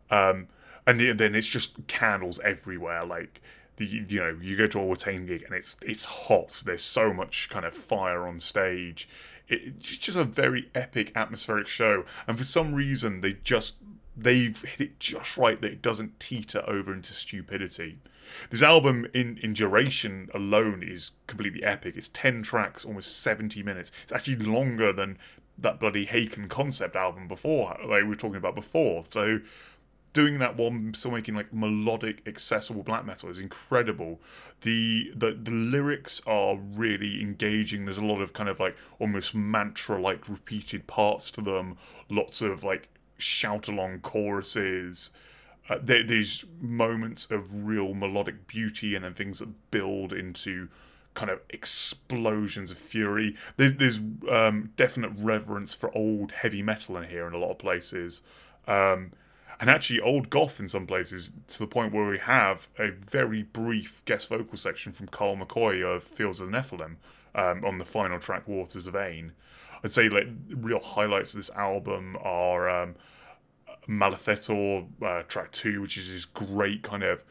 Um, and then it's just candles everywhere. Like the you know you go to a Watain gig and it's it's hot. There's so much kind of fire on stage. It, it's just a very epic atmospheric show, and for some reason they just they've hit it just right that it doesn't teeter over into stupidity. This album, in, in duration alone, is completely epic. It's 10 tracks, almost 70 minutes. It's actually longer than that bloody Haken concept album before, like we were talking about before. So, doing that while still making like melodic, accessible black metal is incredible. The, the the lyrics are really engaging. There's a lot of kind of like almost mantra like repeated parts to them. Lots of like shout along choruses. Uh, there's moments of real melodic beauty and then things that build into kind of explosions of fury. There's there's um, definite reverence for old heavy metal in here in a lot of places, um, and actually old goth in some places to the point where we have a very brief guest vocal section from Carl McCoy of Fields of the Nephilim um, on the final track Waters of Ain. I'd say like real highlights of this album are um, Malfeitor uh, track two, which is this great kind of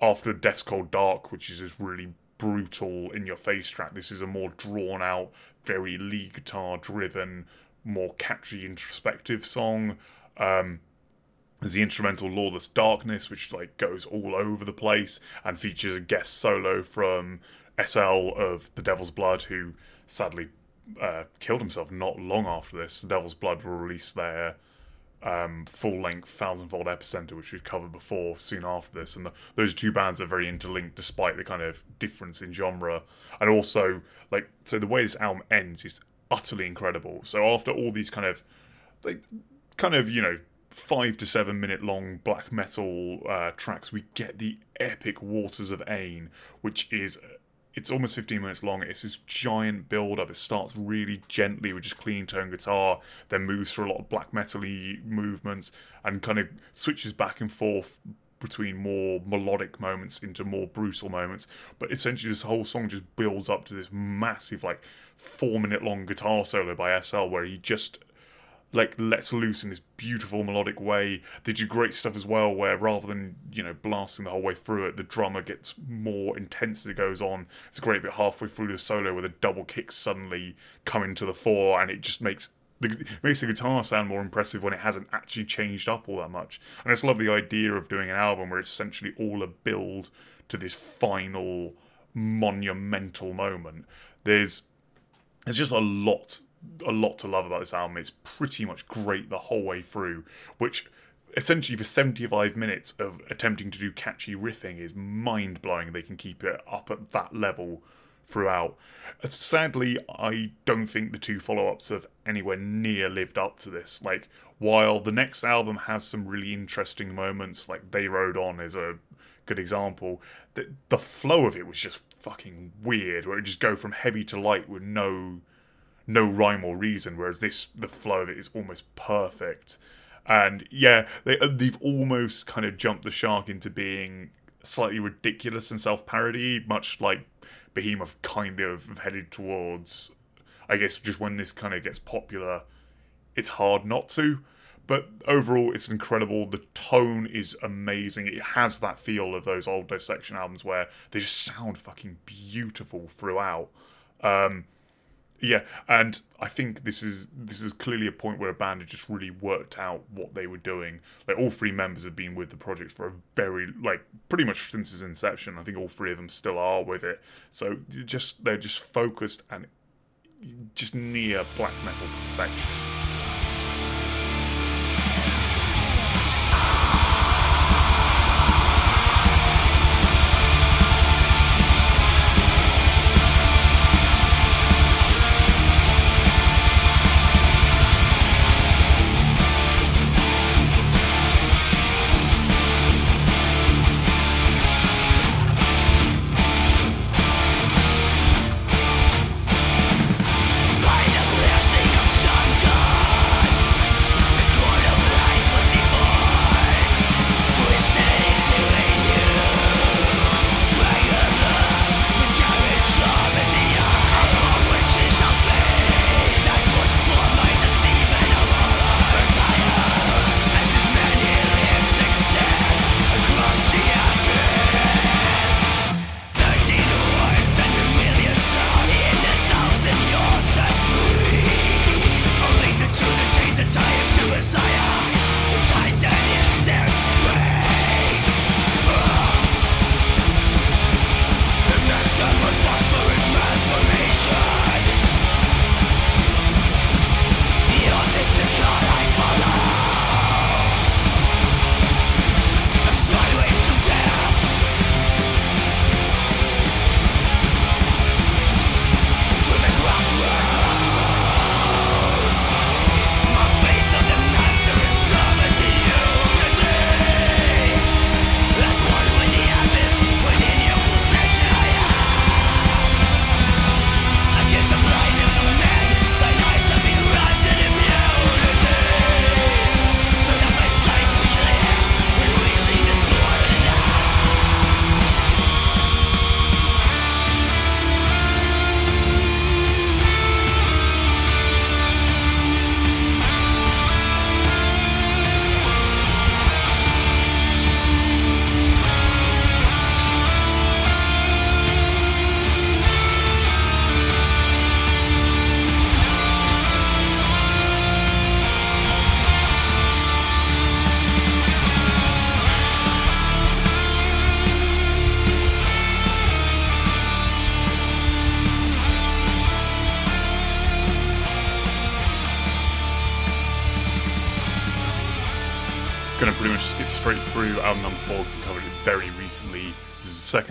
after Death's Cold Dark, which is this really brutal in your face track. This is a more drawn out, very lead guitar driven, more catchy introspective song. Um, There's the instrumental Lawless Darkness, which like goes all over the place and features a guest solo from SL of The Devil's Blood, who sadly uh, killed himself not long after this. The Devil's Blood will release their um, full length thousand Thousandfold Epicenter, which we've covered before, soon after this. And the, those two bands are very interlinked despite the kind of difference in genre. And also, like, so the way this album ends is utterly incredible. So after all these kind of, like, kind of, you know, five to seven minute long black metal uh, tracks, we get the epic Waters of Ain, which is it's almost 15 minutes long. It's this giant build up. It starts really gently with just clean tone guitar, then moves through a lot of black metal movements and kind of switches back and forth between more melodic moments into more brutal moments. But essentially, this whole song just builds up to this massive, like, four minute long guitar solo by SL where he just like lets loose in this beautiful melodic way. They do great stuff as well, where rather than you know blasting the whole way through it, the drummer gets more intense as it goes on. It's a great bit halfway through the solo where the double kicks suddenly come into the fore, and it just makes the, makes the guitar sound more impressive when it hasn't actually changed up all that much. And I just love the idea of doing an album where it's essentially all a build to this final monumental moment. There's there's just a lot a lot to love about this album. It's pretty much great the whole way through, which essentially for 75 minutes of attempting to do catchy riffing is mind blowing. They can keep it up at that level throughout. Uh, sadly, I don't think the two follow ups have anywhere near lived up to this. Like, while the next album has some really interesting moments, like They Rode On is a good example, the, the flow of it was just fucking weird, where it just go from heavy to light with no no rhyme or reason. Whereas this, the flow of it is almost perfect. And yeah, they uh, they've almost kind of jumped the shark into being slightly ridiculous and self parody, much like Behemoth kind of headed towards. I guess just when this kind of gets popular, it's hard not to. But overall, it's incredible. The tone is amazing. It has that feel of those old Dissection albums where they just sound fucking beautiful throughout. Um, yeah, and I think this is this is clearly a point where a band had just really worked out what they were doing. Like all three members have been with the project for a very like pretty much since its inception. I think all three of them still are with it. So just they're just focused and just near black metal perfection.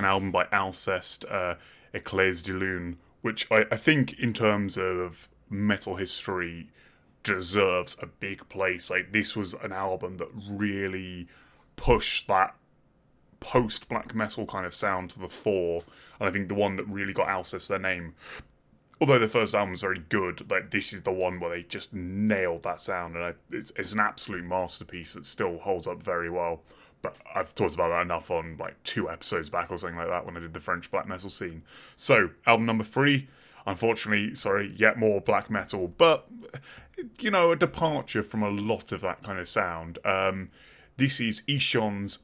Second album by Alcest, uh, Écailles de Lune, which I, I think, in terms of metal history, deserves a big place. Like, this was an album that really pushed that post black metal kind of sound to the fore, and I think the one that really got Alcest their name although the first album was very good, like this is the one where they just nailed that sound, and I, it's, it's an absolute masterpiece that still holds up very well. But I've talked about that enough on like two episodes back or something like that when I did the French black metal scene. So album number three, unfortunately, sorry, yet more black metal, but you know a departure from a lot of that kind of sound. Um, this is Ihsahn's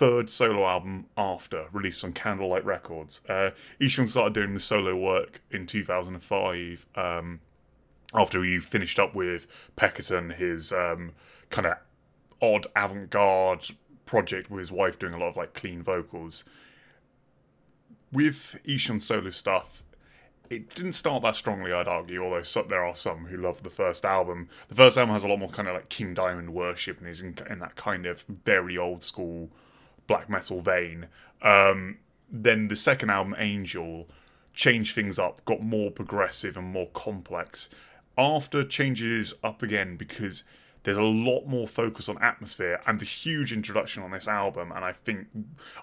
third solo album after, released on Candlelight Records. Uh, Ihsahn started doing the solo work in 2005 um, after he finished up with Peccatum, his um, kind of odd avant garde project with his wife doing a lot of like clean vocals. With Ihsahn's solo stuff, it didn't start that strongly, I'd argue, although so, there are some who love the first album. The first album has a lot more kind of like King Diamond worship and is in, in that kind of very old school black metal vein. Um, then the second album, Angel, changed things up, got more progressive and more complex. After changes up again because there's a lot more focus on atmosphere and the huge introduction on this album. And I think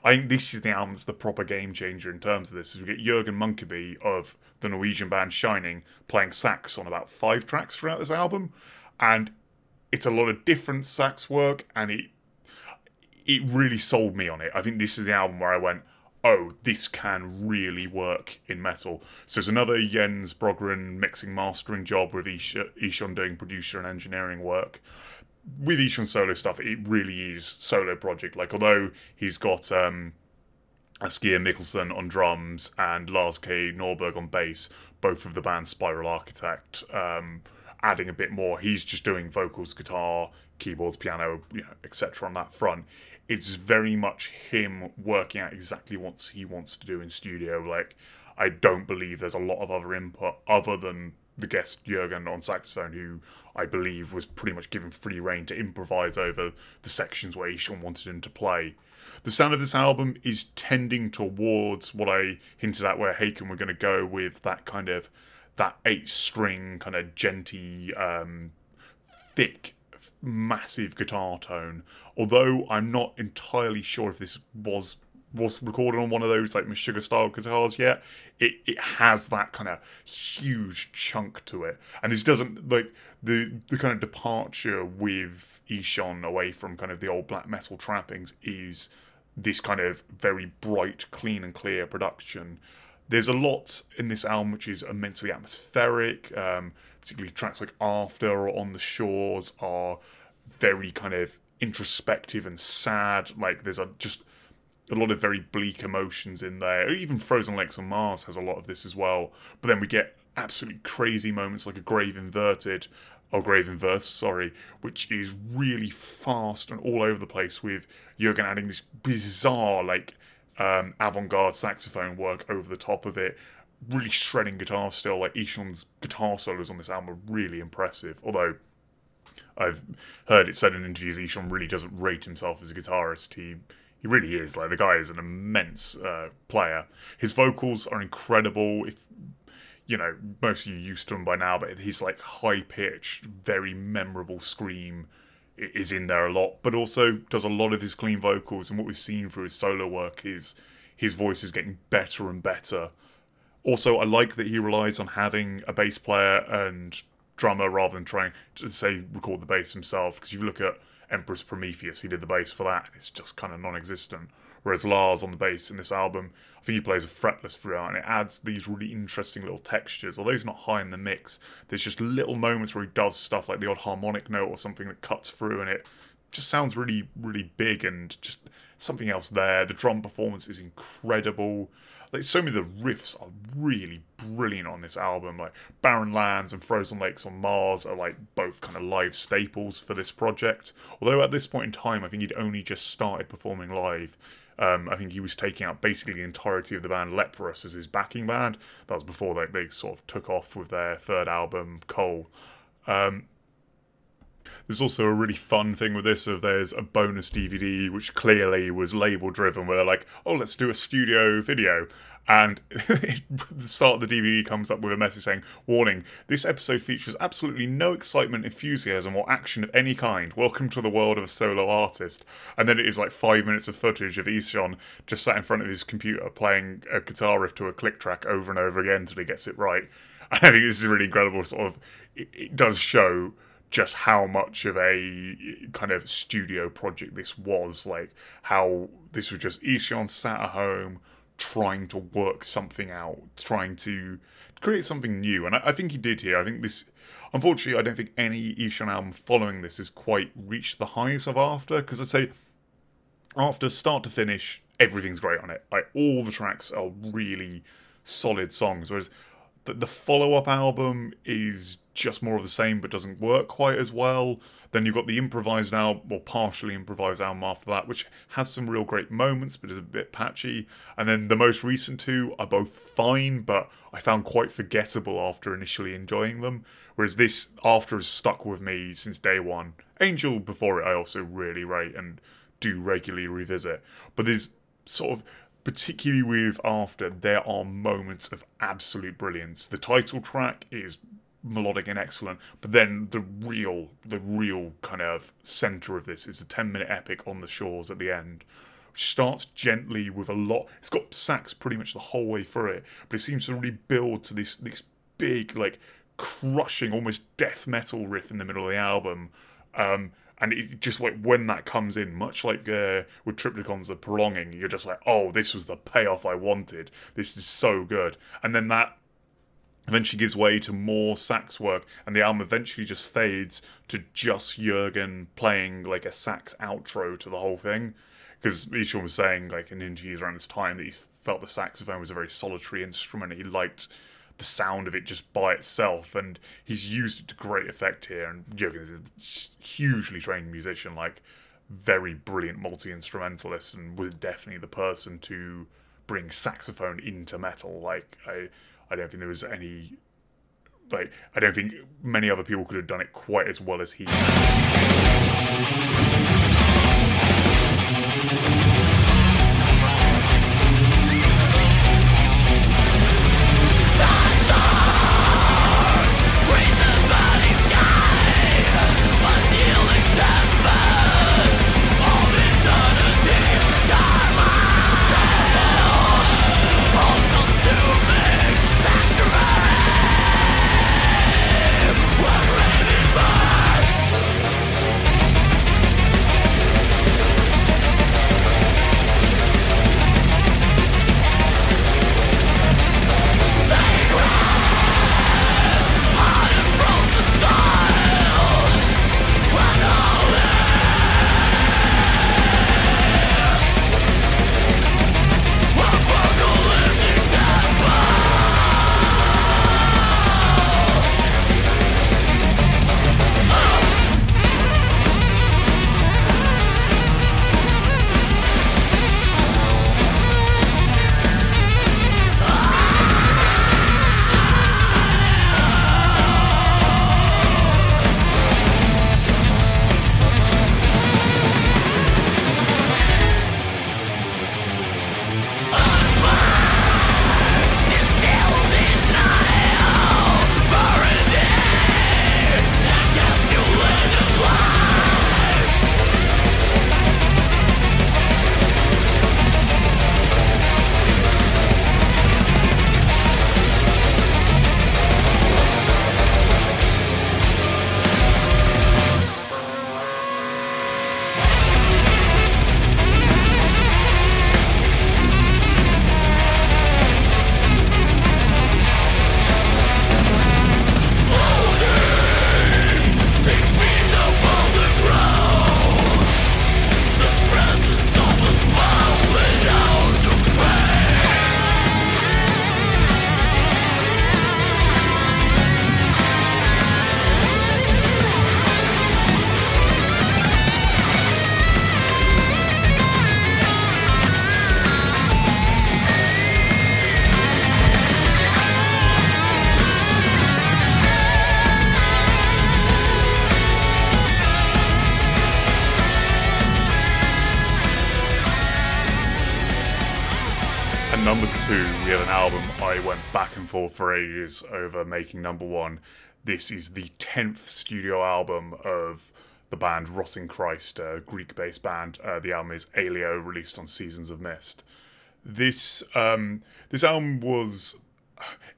I think this is the album that's the proper game changer in terms of this. We get Jørgen Munkeby of the Norwegian band Shining playing sax on about five tracks throughout this album, and it's a lot of different sax work, and it it really sold me on it. I think this is the album where I went, oh, this can really work in metal. So it's another Jens Bogren mixing mastering job with Ihsahn doing producer and engineering work. With Ihsahn's solo stuff, it really is solo project. Like although he's got um, Asgeir Mickelson on drums and Lars K. Norberg on bass, both of the band Spiral Architect, um, adding a bit more. He's just doing vocals, guitar, keyboards, piano, you know, etc. on that front it's very much him working out exactly what he wants to do in studio. Like, I don't believe there's a lot of other input other than the guest Jørgen on saxophone, who I believe was pretty much given free reign to improvise over the sections where Ihsahn wanted him to play. The sound of this album is tending towards what I hinted at, where Haken were going to go with that kind of that eight string kind of djenty, um, thick massive guitar tone. Although I'm not entirely sure if this was was recorded on one of those like Meshuggah style guitars yet. It it has that kind of huge chunk to it, and this doesn't like the the kind of departure with Ihsahn away from kind of the old black metal trappings is this kind of very bright, clean and clear production. There's a lot in this album which is immensely atmospheric. Um, particularly tracks like After or On the Shores are very kind of introspective and sad. Like there's a just a lot of very bleak emotions in there. Even Frozen Lakes on Mars has a lot of this as well. But then we get absolutely crazy moments like a Grave Inverted or Grave Inverse, sorry, which is really fast and all over the place with Jørgen adding this bizarre like um, avant-garde saxophone work over the top of it really shredding guitar still. Like Ihsahn's guitar solos on this album are really impressive. Although I've heard it said in interviews Ihsahn really doesn't rate himself as a guitarist. He he really is. Like the guy is an immense uh, player. His vocals are incredible. If you know, most of you used to him by now, but his like high pitched, very memorable scream is in there a lot. But also does a lot of his clean vocals. And what we've seen through his solo work is his voice is getting better and better also, I like that he relies on having a bass player and drummer rather than trying to say record the bass himself. Because you look at Emperor's Prometheus, he did the bass for that. It's just kind of non-existent. Whereas Lars on the bass in this album, I think he plays a fretless throughout, and it adds these really interesting little textures. Although he's not high in the mix, there's just little moments where he does stuff like the odd harmonic note or something that cuts through, and it just sounds really, really big and just something else there. The drum performance is incredible like so many of the riffs are really brilliant on this album. Like Barren Lands and Frozen Lakes on Mars are like both kind of live staples for this project. Although at this point in time, I think he'd only just started performing live. Um, I think he was taking out basically the entirety of the band Leprous as his backing band. That was before they, they sort of took off with their third album, Coal. Um, There's also a really fun thing with this of there's a bonus DVD which clearly was label driven where they're like, oh, let's do a studio video. And *laughs* the start of the DVD comes up with a message saying, Warning, this episode features absolutely no excitement, enthusiasm, or action of any kind. Welcome to the world of a solo artist. And then it is like five minutes of footage of Ihsahn just sat in front of his computer playing a guitar riff to a click track over and over again until he gets it right. *laughs* I think this is really incredible. Sort of, it, it does show just how much of a kind of studio project this was. Like how this was just Ihsahn sat at home trying to work something out, trying to create something new. And I, I think he did here. I think this. Unfortunately, I don't think any Ihsahn album following this has quite reached the highs of After, because I'd say after start to finish, everything's great on it. Like all the tracks are really solid songs. Whereas the, the follow up album is just more of the same but doesn't work quite as well. Then you've got the improvised album, or partially improvised album after that, which has some real great moments but is a bit patchy. And then the most recent two are both fine, but I found quite forgettable after initially enjoying them. Whereas this, after, has stuck with me since day one. Angel before it, I also really rate and do regularly revisit. But there's sort of particularly with After, there are moments of absolute brilliance. The title track is melodic and excellent, but then the real, the real kind of center of this is a 10 minute epic on the shores at the end. Which starts gently with a lot. It's got sax pretty much the whole way through it, but it seems to really build to this this big, like crushing, almost death metal riff in the middle of the album. Um, and it just like when that comes in, much like uh, with Triptykon's The Prolonging, you're just like, oh, this was the payoff I wanted. This is so good. And then that eventually gives way to more sax work, and the album eventually just fades to just Jørgen playing like a sax outro to the whole thing. Because Ihsahn was saying, like in interviews around this time, that he felt the saxophone was a very solitary instrument. He liked the sound of it just by itself, and he's used it to great effect here. And Jørgen is a hugely trained musician, like very brilliant multi instrumentalist, and was definitely the person to bring saxophone into metal. Like I, I don't think there was any. Like I don't think many other people could have done it quite as well as he. Ages over making number one. This is the 10th studio album of the band Rotting Christ, a Greek based band. Uh, the album is Aealo, released on Seasons of Mist. This um, this album was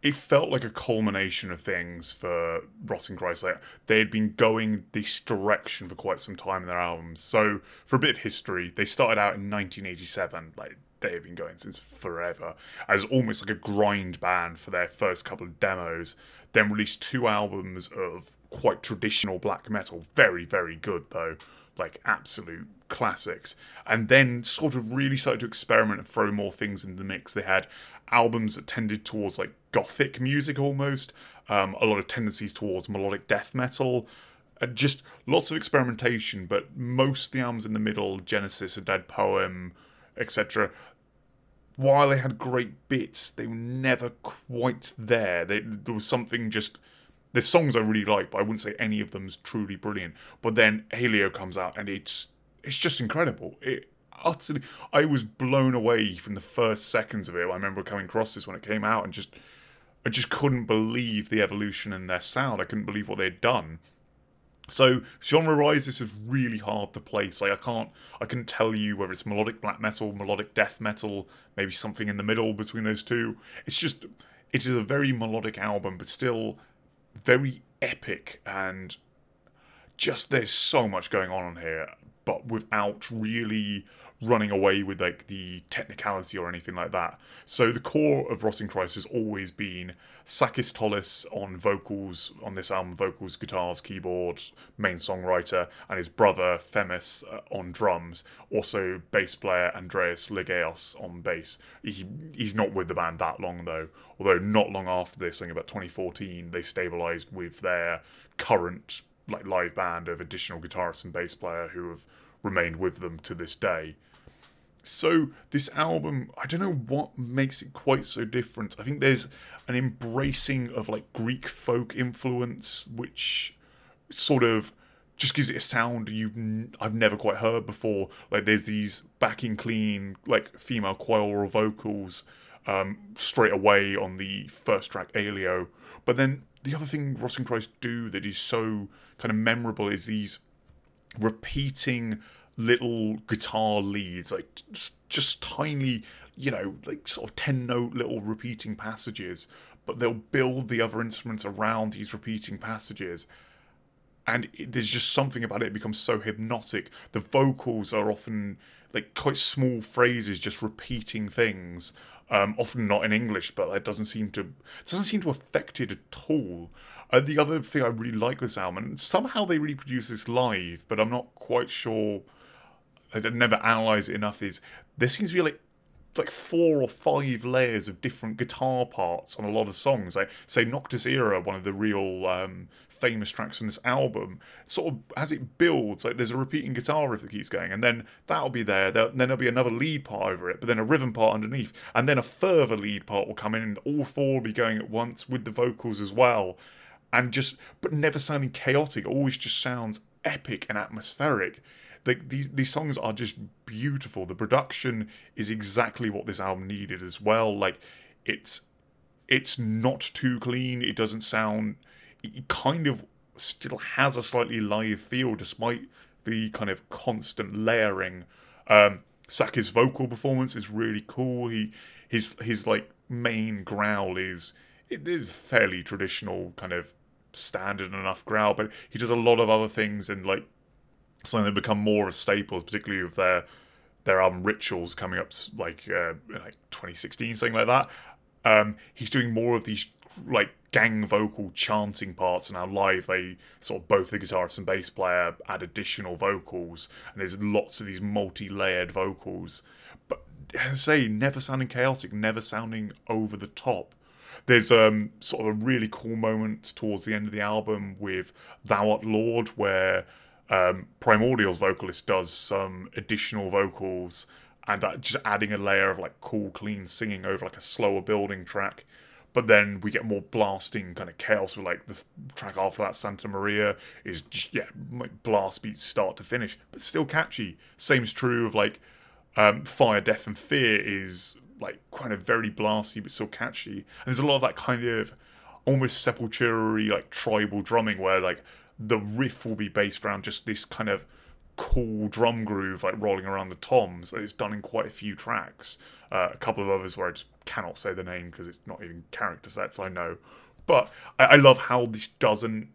it felt like a culmination of things for Rotting Christ. Like they had been going this direction for quite some time in their albums. So for a bit of history, they started out in 1987. Like they have been going since forever as almost like a grind band for their first couple of demos. Then released two albums of quite traditional black metal, very very good though, like absolute classics. And then sort of really started to experiment and throw more things in the mix. They had albums that tended towards like gothic music almost, um, a lot of tendencies towards melodic death metal. Just lots of experimentation, but most of the albums in the middle, Genesis, A Dead Poem, etc., while they had great bits, they were never quite there. They, there was something just. There's songs I really like, but I wouldn't say any of them's truly brilliant. But then Helio comes out, and it's it's just incredible. It utterly. I was blown away from the first seconds of it. I remember coming across this when it came out, and just I just couldn't believe the evolution in their sound. I couldn't believe what they'd done. So genre-wise, this is really hard to place. Like I can't, I couldn't tell you whether it's melodic black metal, melodic death metal, maybe something in the middle between those two. It's just, it is a very melodic album, but still very epic and just there's so much going on here, but without really running away with like the technicality or anything like that. So the core of Rotting Christ has always been Sakis Tolis on vocals on this album, vocals, guitars, keyboard, main songwriter, and his brother Themis uh, on drums. Also bass player Andreas Lagios on bass. He he's not with the band that long though. Although not long after this, I think about 2014, they stabilised with their current like live band of additional guitarist and bass player who have remained with them to this day. So this album, I don't know what makes it quite so different. I think there's an embracing of like Greek folk influence, which sort of just gives it a sound you've n- I've never quite heard before. Like there's these backing clean like female choral vocals um, straight away on the first track Aealo, but then the other thing Rotting Christ do that is so kind of memorable is these repeating little guitar leads, like just, tiny, you know, like sort of 10 note little repeating passages, but they'll build the other instruments around these repeating passages. And it, there's just something about it, it becomes so hypnotic. The vocals are often like quite small phrases, just repeating things. Um, often not in English, but that doesn't seem to doesn't seem to affect it at all. Uh, the other thing I really like with this album, and somehow they reproduce this live, but I'm not quite sure I never analyze it enough is there seems to be like like four or five layers of different guitar parts on a lot of songs. Like say Noctis Era, one of the real um, famous tracks from this album, sort of as it builds, like there's a repeating guitar riff that keeps going, and then that'll be there. Then there'll be another lead part over it, but then a rhythm part underneath, and then a further lead part will come in, and all four will be going at once with the vocals as well, and just but never sounding chaotic. Always just sounds epic and atmospheric these these songs are just beautiful. The production is exactly what this album needed as well. Like it's it's not too clean. It doesn't sound. It kind of still has a slightly live feel despite the kind of constant layering. Um, Saki's vocal performance is really cool. He his his like main growl is it is fairly traditional kind of standard enough growl, but he does a lot of other things and like something that become more of staples, particularly with their their album Rituals coming up like uh, like 2016, something like that. Um, he's doing more of these like gang vocal chanting parts, and now live they sort of both the guitarist and bass player add additional vocals, and there's lots of these multi-layered vocals. But say, never sounding chaotic, never sounding over the top. There's um sort of a really cool moment towards the end of the album with Thou Art Lord, where um, Primordial's vocalist does some additional vocals and that just adding a layer of like cool, clean singing over like a slower building track. But then we get more blasting kind of chaos with like the track after that, Santa Maria, is just, yeah, like blast beats start to finish, but still catchy. Same's true of like um, Fire, Death, and Fear is like kind of very blasty but still catchy. And there's a lot of that kind of almost sepultura like tribal drumming where like the riff will be based around just this kind of cool drum groove like rolling around the toms. It's done in quite a few tracks. Uh, a couple of others where I just cannot say the name because it's not even character sets I know. But I, I love how this doesn't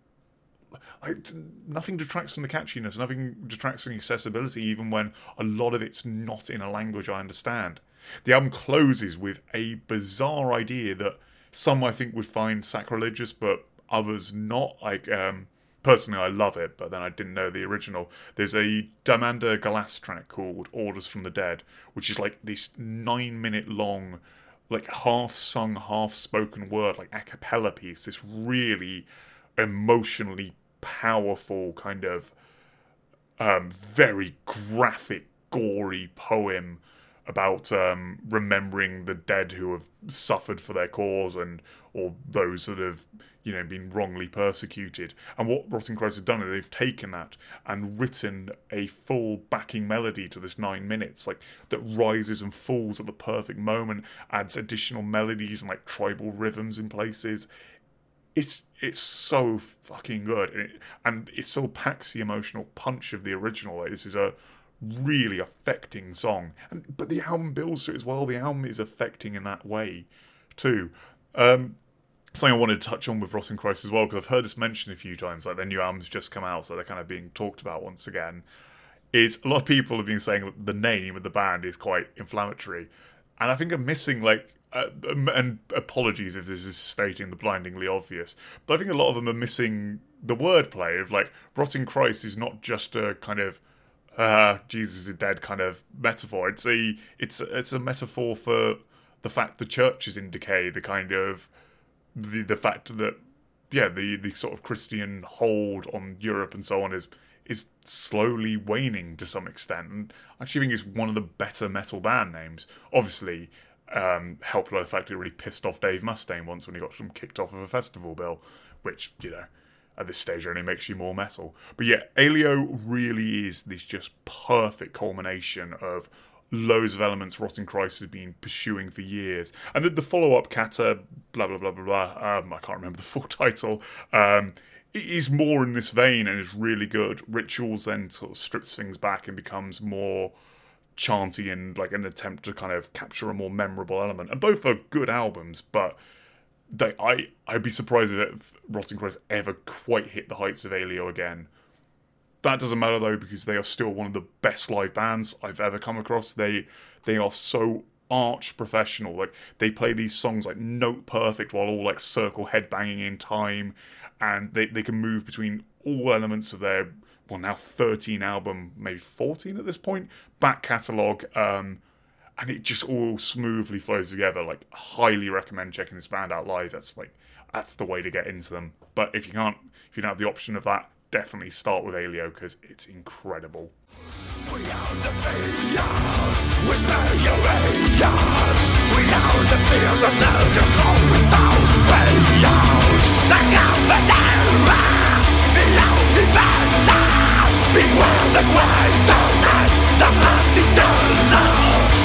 like, nothing detracts from the catchiness, nothing detracts from the accessibility, even when a lot of it's not in a language I understand. The album closes with a bizarre idea that some I think would find sacrilegious, but others not. Like, um, personally, I love it, but then I didn't know the original. There's a Diamanda Galas track called Orders from the Dead, which is like this nine minute long, like half sung, half spoken word, like a cappella piece. This really emotionally powerful kind of um, very graphic, gory poem about um, remembering the dead who have suffered for their cause and or those that have you know been wrongly persecuted. And what Rotting Christ has done is they've taken that and written a full backing melody to this nine minutes, like that rises and falls at the perfect moment, adds additional melodies and like tribal rhythms in places it's it's so fucking good, and it, and it still packs the emotional punch of the original. Like, this is a really affecting song, and but the album builds to it as well. The album is affecting in that way too. Um, something I wanted to touch on with Rotting Christ as well because I've heard this mentioned a few times. Like their new album's just come out, so they're kind of being talked about once again. Is a lot of people have been saying that the name of the band is quite inflammatory, and I think I'm missing like uh, and apologies if this is stating the blindingly obvious, but I think a lot of them are missing the wordplay of like rotting Christ is not just a kind of uh, Jesus is dead kind of metaphor. It's a it's it's a metaphor for the fact the church is in decay, the kind of the the fact that yeah the the sort of Christian hold on Europe and so on is is slowly waning to some extent. And I actually think it's one of the better metal band names. Obviously, um, helped by the fact it really pissed off Dave Mustaine once when he got him kicked off of a festival bill, which, you know, at this stage only makes you more metal. But yeah, Aealo really is this just perfect culmination of loads of elements Rotten Christ has been pursuing for years. And then the follow up, Kata, blah, blah, blah, blah, blah, um, I can't remember the *laughs* full title, um, is more in this vein and is really good. Rituals then sort of strips things back and becomes more chanty and like an attempt to kind of capture a more memorable element. And both are good albums, but I I'd be surprised if Rotting Christ ever quite hit the heights of Aealo again. That doesn't matter though because they are still one of the best live bands I've ever come across. They they are so arch professional. Like they play these songs like note perfect while all like circle headbanging in time, and they they can move between all elements of their well now 13 album, maybe 14 at this point, back catalogue. Um, and it just all smoothly flows together. Like, highly recommend checking this band out live. That's like, that's the way to get into them. But if you can't, if you don't have the option of that, definitely start with Aealo because it's incredible. We are the fields, we your We are the with those billions. The Beware the quiet night, the last eternal,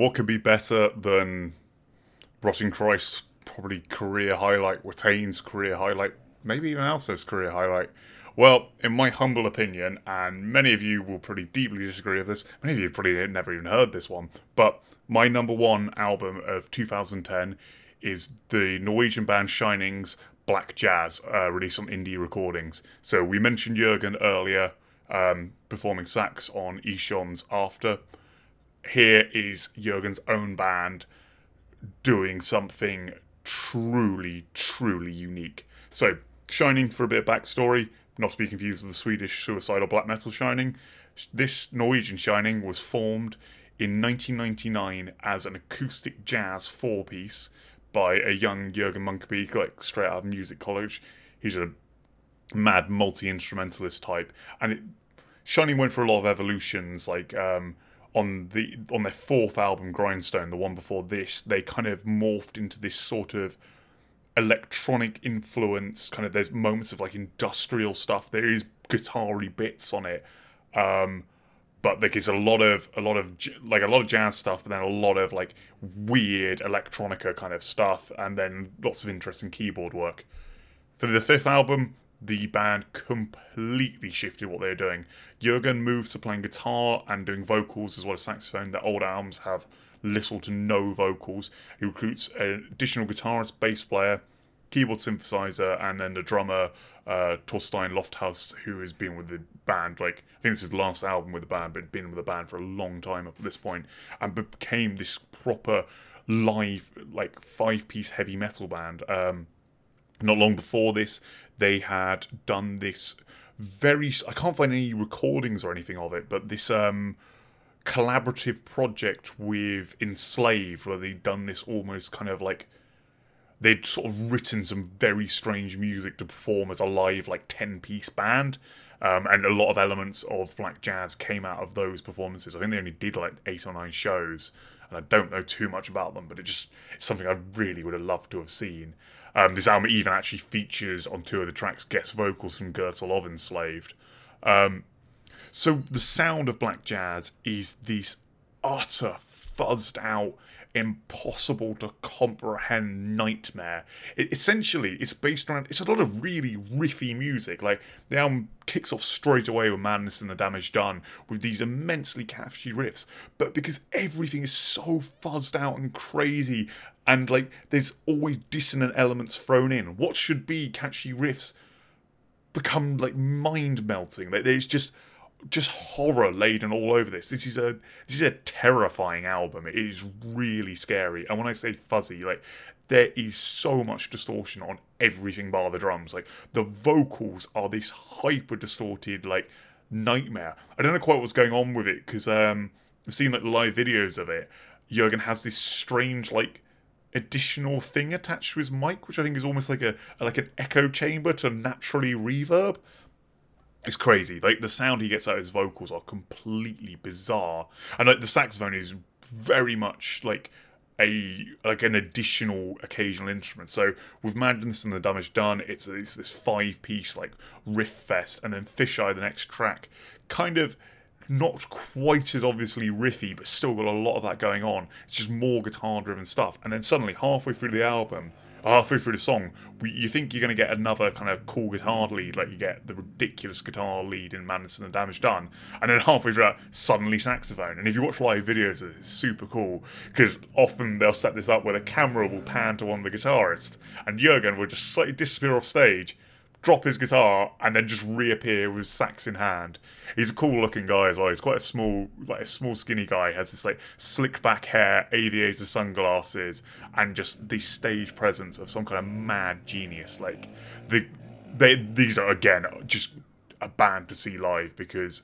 what could be better than Rotting Christ's probably career highlight, Watain's career highlight, maybe even Alcest's career highlight? Well, in my humble opinion, and many of you will probably deeply disagree with this, many of you probably never even heard this one, but my number one album of 2010 is the Norwegian band Shining's Black Jazz, uh, released on indie recordings. So we mentioned Jørgen earlier, um, performing sax on Ihsahn's After. Here is Jørgen's own band doing something truly, truly unique. So, Shining, for a bit of backstory, not to be confused with the Swedish suicidal black metal Shining, this Norwegian Shining was formed in 1999 as an acoustic jazz four piece by a young Jørgen Munkeby, like straight out of music college. He's a mad multi instrumentalist type, and it, Shining went for a lot of evolutions. Like um, on the on their fourth album, Grindstone, the one before this, they kind of morphed into this sort of electronic influence. Kind of there's moments of like industrial stuff. There is guitar bits on it. Um, but like it's a lot of a lot of like a lot of jazz stuff, but then a lot of like weird electronica kind of stuff, and then lots of interesting keyboard work. For the fifth album, the band completely shifted what they were doing. Jørgen moves to playing guitar and doing vocals as well as saxophone. Their old albums have little to no vocals. He recruits an additional guitarist, bass player, keyboard synthesizer, and then the drummer uh, Torstein Lofthus, who has been with the band, like I think this is the last album with the band, but been with the band for a long time up at this point, and became this proper live, like five piece heavy metal band. Um, not long before this, they had done this very. I can't find any recordings or anything of it, but this um, collaborative project with Enslaved, where they'd done this almost kind of like they'd sort of written some very strange music to perform as a live like 10 piece band um, and a lot of elements of black jazz came out of those performances i think they only did like eight or nine shows and i don't know too much about them but it just it's something i really would have loved to have seen um, this album even actually features on two of the tracks guest vocals from Grutle of Enslaved. Um, so the sound of black jazz is this utter fuzzed out impossible to comprehend nightmare. It, essentially, it's based around. It's a lot of really riffy music. Like the album kicks off straight away with "Madness and the Damage Done" with these immensely catchy riffs. But because everything is so fuzzed out and crazy, and like there's always dissonant elements thrown in, what should be catchy riffs become like mind melting. Like there's just just horror laden all over this. This is a this is a terrifying album. It is really scary. And when I say fuzzy, like there is so much distortion on everything bar the drums. Like the vocals are this hyper distorted like nightmare. I don't know quite what's going on with it because um, I've seen like live videos of it. Jørgen has this strange like additional thing attached to his mic, which I think is almost like a like an echo chamber to naturally reverb it's crazy. Like the sound he gets out of his vocals are completely bizarre, and like the saxophone is very much like a like an additional occasional instrument. So with Madness and the Damage Done, it's, it's this five piece like riff fest, and then Fisheye, the next track, kind of not quite as obviously riffy, but still got a lot of that going on. It's just more guitar driven stuff, and then suddenly halfway through the album, uh, halfway through the song, we, you think you're going to get another kind of cool guitar lead, like you get the ridiculous guitar lead in Madness and Damage Done, and then halfway through that, suddenly saxophone. And if you watch live videos, it's super cool because often they'll set this up where the camera will pan to one of the guitarists, and Jørgen will just slightly disappear off stage, drop his guitar, and then just reappear with sax in hand. He's a cool looking guy as well. He's quite a small, like a small, skinny guy. He has this like slick back hair, aviator sunglasses, and just the stage presence of some kind of mad genius. Like the they these are again just a band to see live because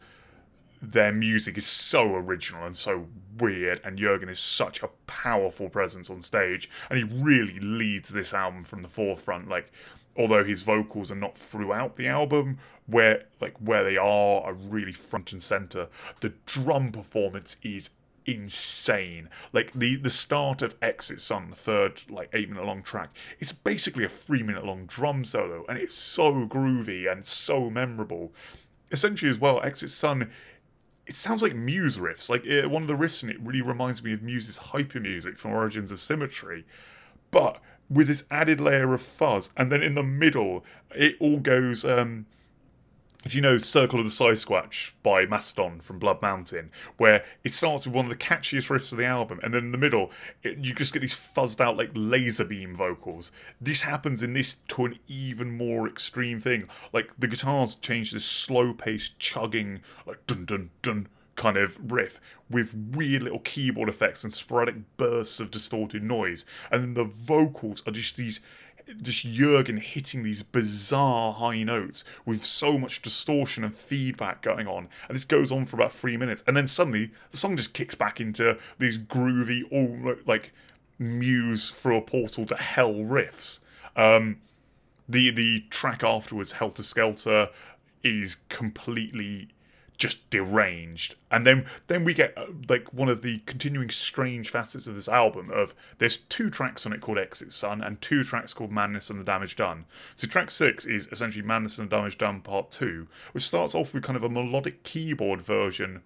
their music is so original and so weird, and Jørgen is such a powerful presence on stage, and he really leads this album from the forefront. Like although his vocals are not throughout the album where like where they are are really front and center the drum performance is insane like the the start of exit sun the third like eight minute long track it's basically a three minute long drum solo and it's so groovy and so memorable essentially as well exit sun it sounds like Muse riffs. Like uh, one of the riffs in it really reminds me of Muse's hyper music from Origins of Symmetry, but with this added layer of fuzz. And then in the middle, it all goes. Um, if you know Circle of the Cysquatch by Mastodon from Blood Mountain, where it starts with one of the catchiest riffs of the album, and then in the middle, it, you just get these fuzzed out like laser beam vocals. This happens in this to an even more extreme thing. Like the guitars change this slow paced chugging, like dun dun dun kind of riff with weird little keyboard effects and sporadic bursts of distorted noise, and the vocals are just these just Jørgen hitting these bizarre high notes with so much distortion and feedback going on. And this goes on for about three minutes. And then suddenly the song just kicks back into these groovy, all like muse through a portal to hell riffs. Um, the the track afterwards, Helter Skelter, is completely just deranged. And then then we get uh, like one of the continuing strange facets of this album of there's two tracks on it called Exit Sun and two tracks called Madness and the Damage Done. So track 6 is essentially Madness and the Damage Done part 2, which starts off with kind of a melodic keyboard version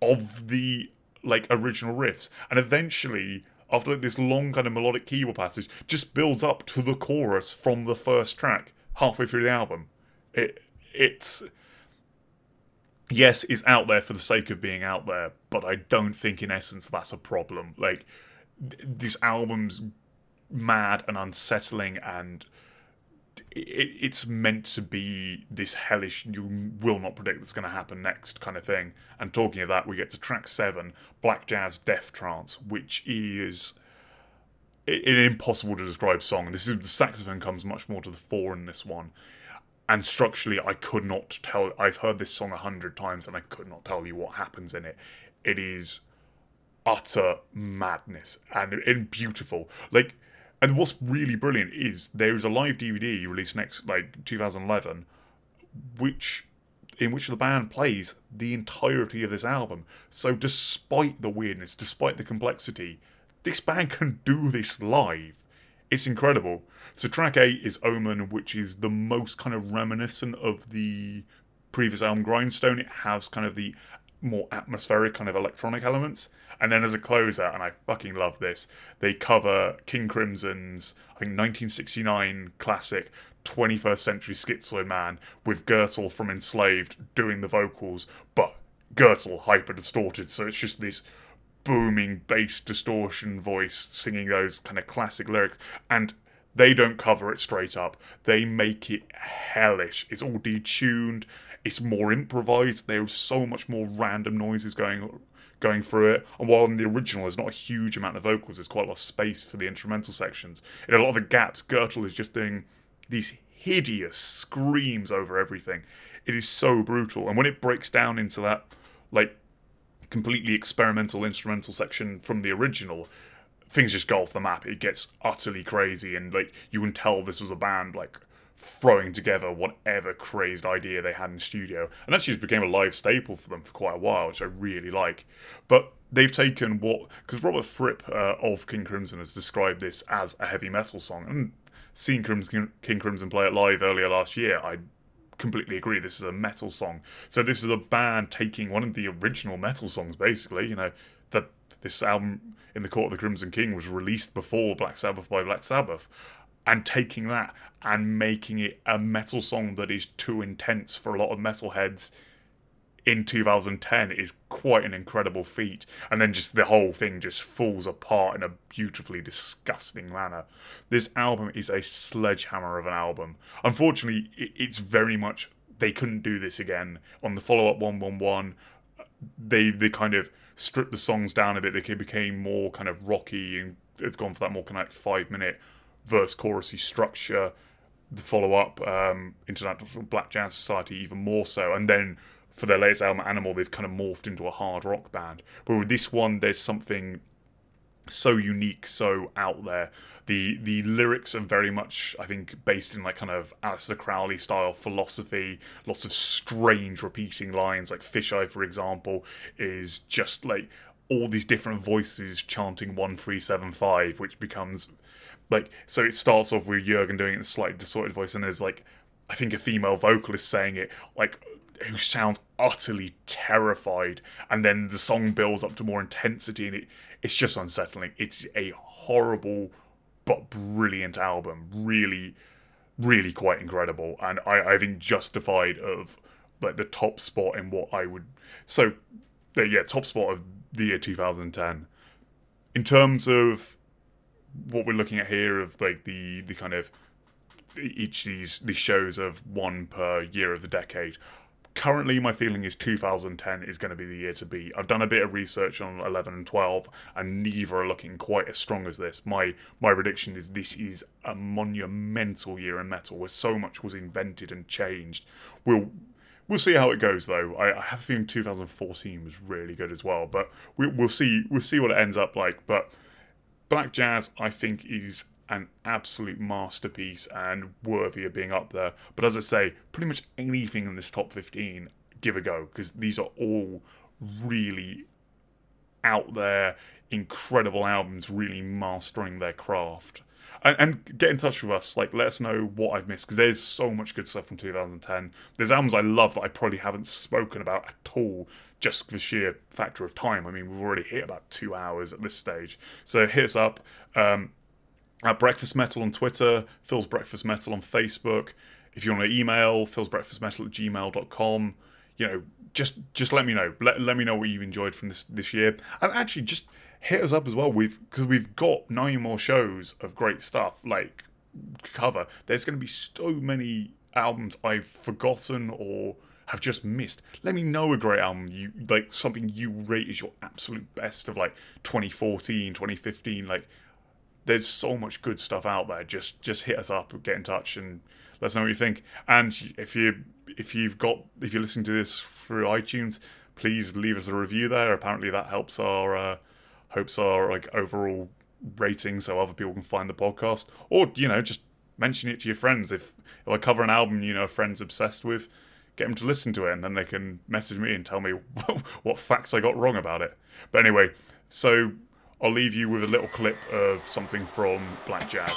of the like original riffs and eventually after like, this long kind of melodic keyboard passage just builds up to the chorus from the first track halfway through the album. It it's yes, is out there for the sake of being out there, but I don't think in essence that's a problem. Like th- this album's mad and unsettling and it, it's meant to be this hellish you will not predict what's going to happen next kind of thing. And talking of that we get to track 7 black jazz death trance which is an impossible to describe song. This is the saxophone comes much more to the fore in this one and structurally i could not tell i've heard this song a hundred times and i could not tell you what happens in it. It is utter madness and, and beautiful. Like and what's really brilliant is there is a live dvd released next like 2011 which in which the band plays the entirety of this album. So despite the weirdness despite the complexity this band can do this live. It's incredible so track eight is Omen, which is the most kind of reminiscent of the previous album Grindstone. It has kind of the more atmospheric kind of electronic elements. And then as a closer, and I fucking love this, they cover King Crimson's I think 1969 classic 21st century schizoid man with Grutle from Enslaved doing the vocals, but Grutle hyper distorted, so it's just this booming bass distortion voice singing those kind of classic lyrics. And they don't cover it straight up. They make it hellish. It's all detuned. It's more improvised. There's so much more random noises going going through it. And while in the original there's not a huge amount of vocals, there's quite a lot of space for the instrumental sections. In a lot of the gaps, Grutle is just doing these hideous screams over everything. It is so brutal. And when it breaks down into that like completely experimental instrumental section from the original, things just go off the map. It gets utterly crazy, and like you can tell this was a band like throwing together whatever crazed idea they had in studio, and actually just became a live staple for them for quite a while, which I really like. But they've taken what because Robert Fripp uh, of King Crimson has described this as a heavy metal song, and seeing Crimson, King Crimson play it live earlier last year, I completely agree. This is a metal song. So this is a band taking one of the original metal songs, basically. You know that this album in the Court of the Crimson King was released before Black Sabbath by Black Sabbath, and taking that and making it a metal song that is too intense for a lot of metalheads in 2010 is quite an incredible feat. And then just the whole thing just falls apart in a beautifully disgusting manner. This album is a sledgehammer of an album. Unfortunately, it's very much they couldn't do this again on the follow up 111. They they kind of stripped the songs down a bit. They became more kind of rocky and they've gone for that more kind of like five minute verse chorusy structure. The follow up, um, International Black Jazz Society, even more so. And then for their latest album, Animal, they've kind of morphed into a hard rock band. But with this one, there's something so unique, so out there. The the lyrics are very much, I think, based in like kind of Aleister Crowley style philosophy. Lots of strange repeating lines, like Fisheye, for example, is just like all these different voices chanting one three seven five, which becomes like so. It starts off with Jørgen doing it in a slightly distorted voice, and there's like I think a female vocalist saying it like who sounds utterly terrified, and then the song builds up to more intensity, and it it's just unsettling. It's a horrible but brilliant album. Really, really quite incredible, and I, I think justified of like the top spot in what I would so yeah top spot of the year 2010 in terms of what we're looking at here of like the the kind of each these these shows of one per year of the decade currently my feeling is 2010 is going to be the year to be. I've done a bit of research on 11 and 12 and neither are looking quite as strong as this. My my prediction is this is a monumental year in metal where so much was invented and changed. We'll we'll see how it goes though. I, I have a feeling 2014 was really good as well but we, we'll see we'll see what it ends up like. But black jazz i think is an absolute masterpiece and worthy of being up there. But as I say, pretty much anything in this top 15, give a go because these are all really out there, incredible albums, really mastering their craft. And, and, get in touch with us. Like, let us know what I've missed because there's so much good stuff from 2010. There's albums I love that I probably haven't spoken about at all, just for sheer factor of time. I mean, we've already hit about two hours at this stage. So hit us up. Um, at Breakfast Metal on Twitter, Phil's Breakfast Metal on Facebook. If you want to email, Phil's Breakfast Metal at gmail.com. You know, just just let me know. Let, let me know what you've enjoyed from this this year. And actually just hit us up as well. We've because we've got nine more shows of great stuff like cover. There's gonna be so many albums I've forgotten or have just missed. Let me know a great album you like something you rate as your absolute best of like 2014, 2015. Like there's so much good stuff out there. Just just hit us up, get in touch, and let us know what you think. And if you if you've got if you're listening to this through iTunes, please leave us a review there. Apparently that helps our uh, hopes our like overall rating, so other people can find the podcast. Or you know just mention it to your friends. If if I cover an album you know a friend's obsessed with, get them to listen to it, and then they can message me and tell me *laughs* what facts I got wrong about it. But anyway, so I'll leave you with a little clip of something from Black Jazz.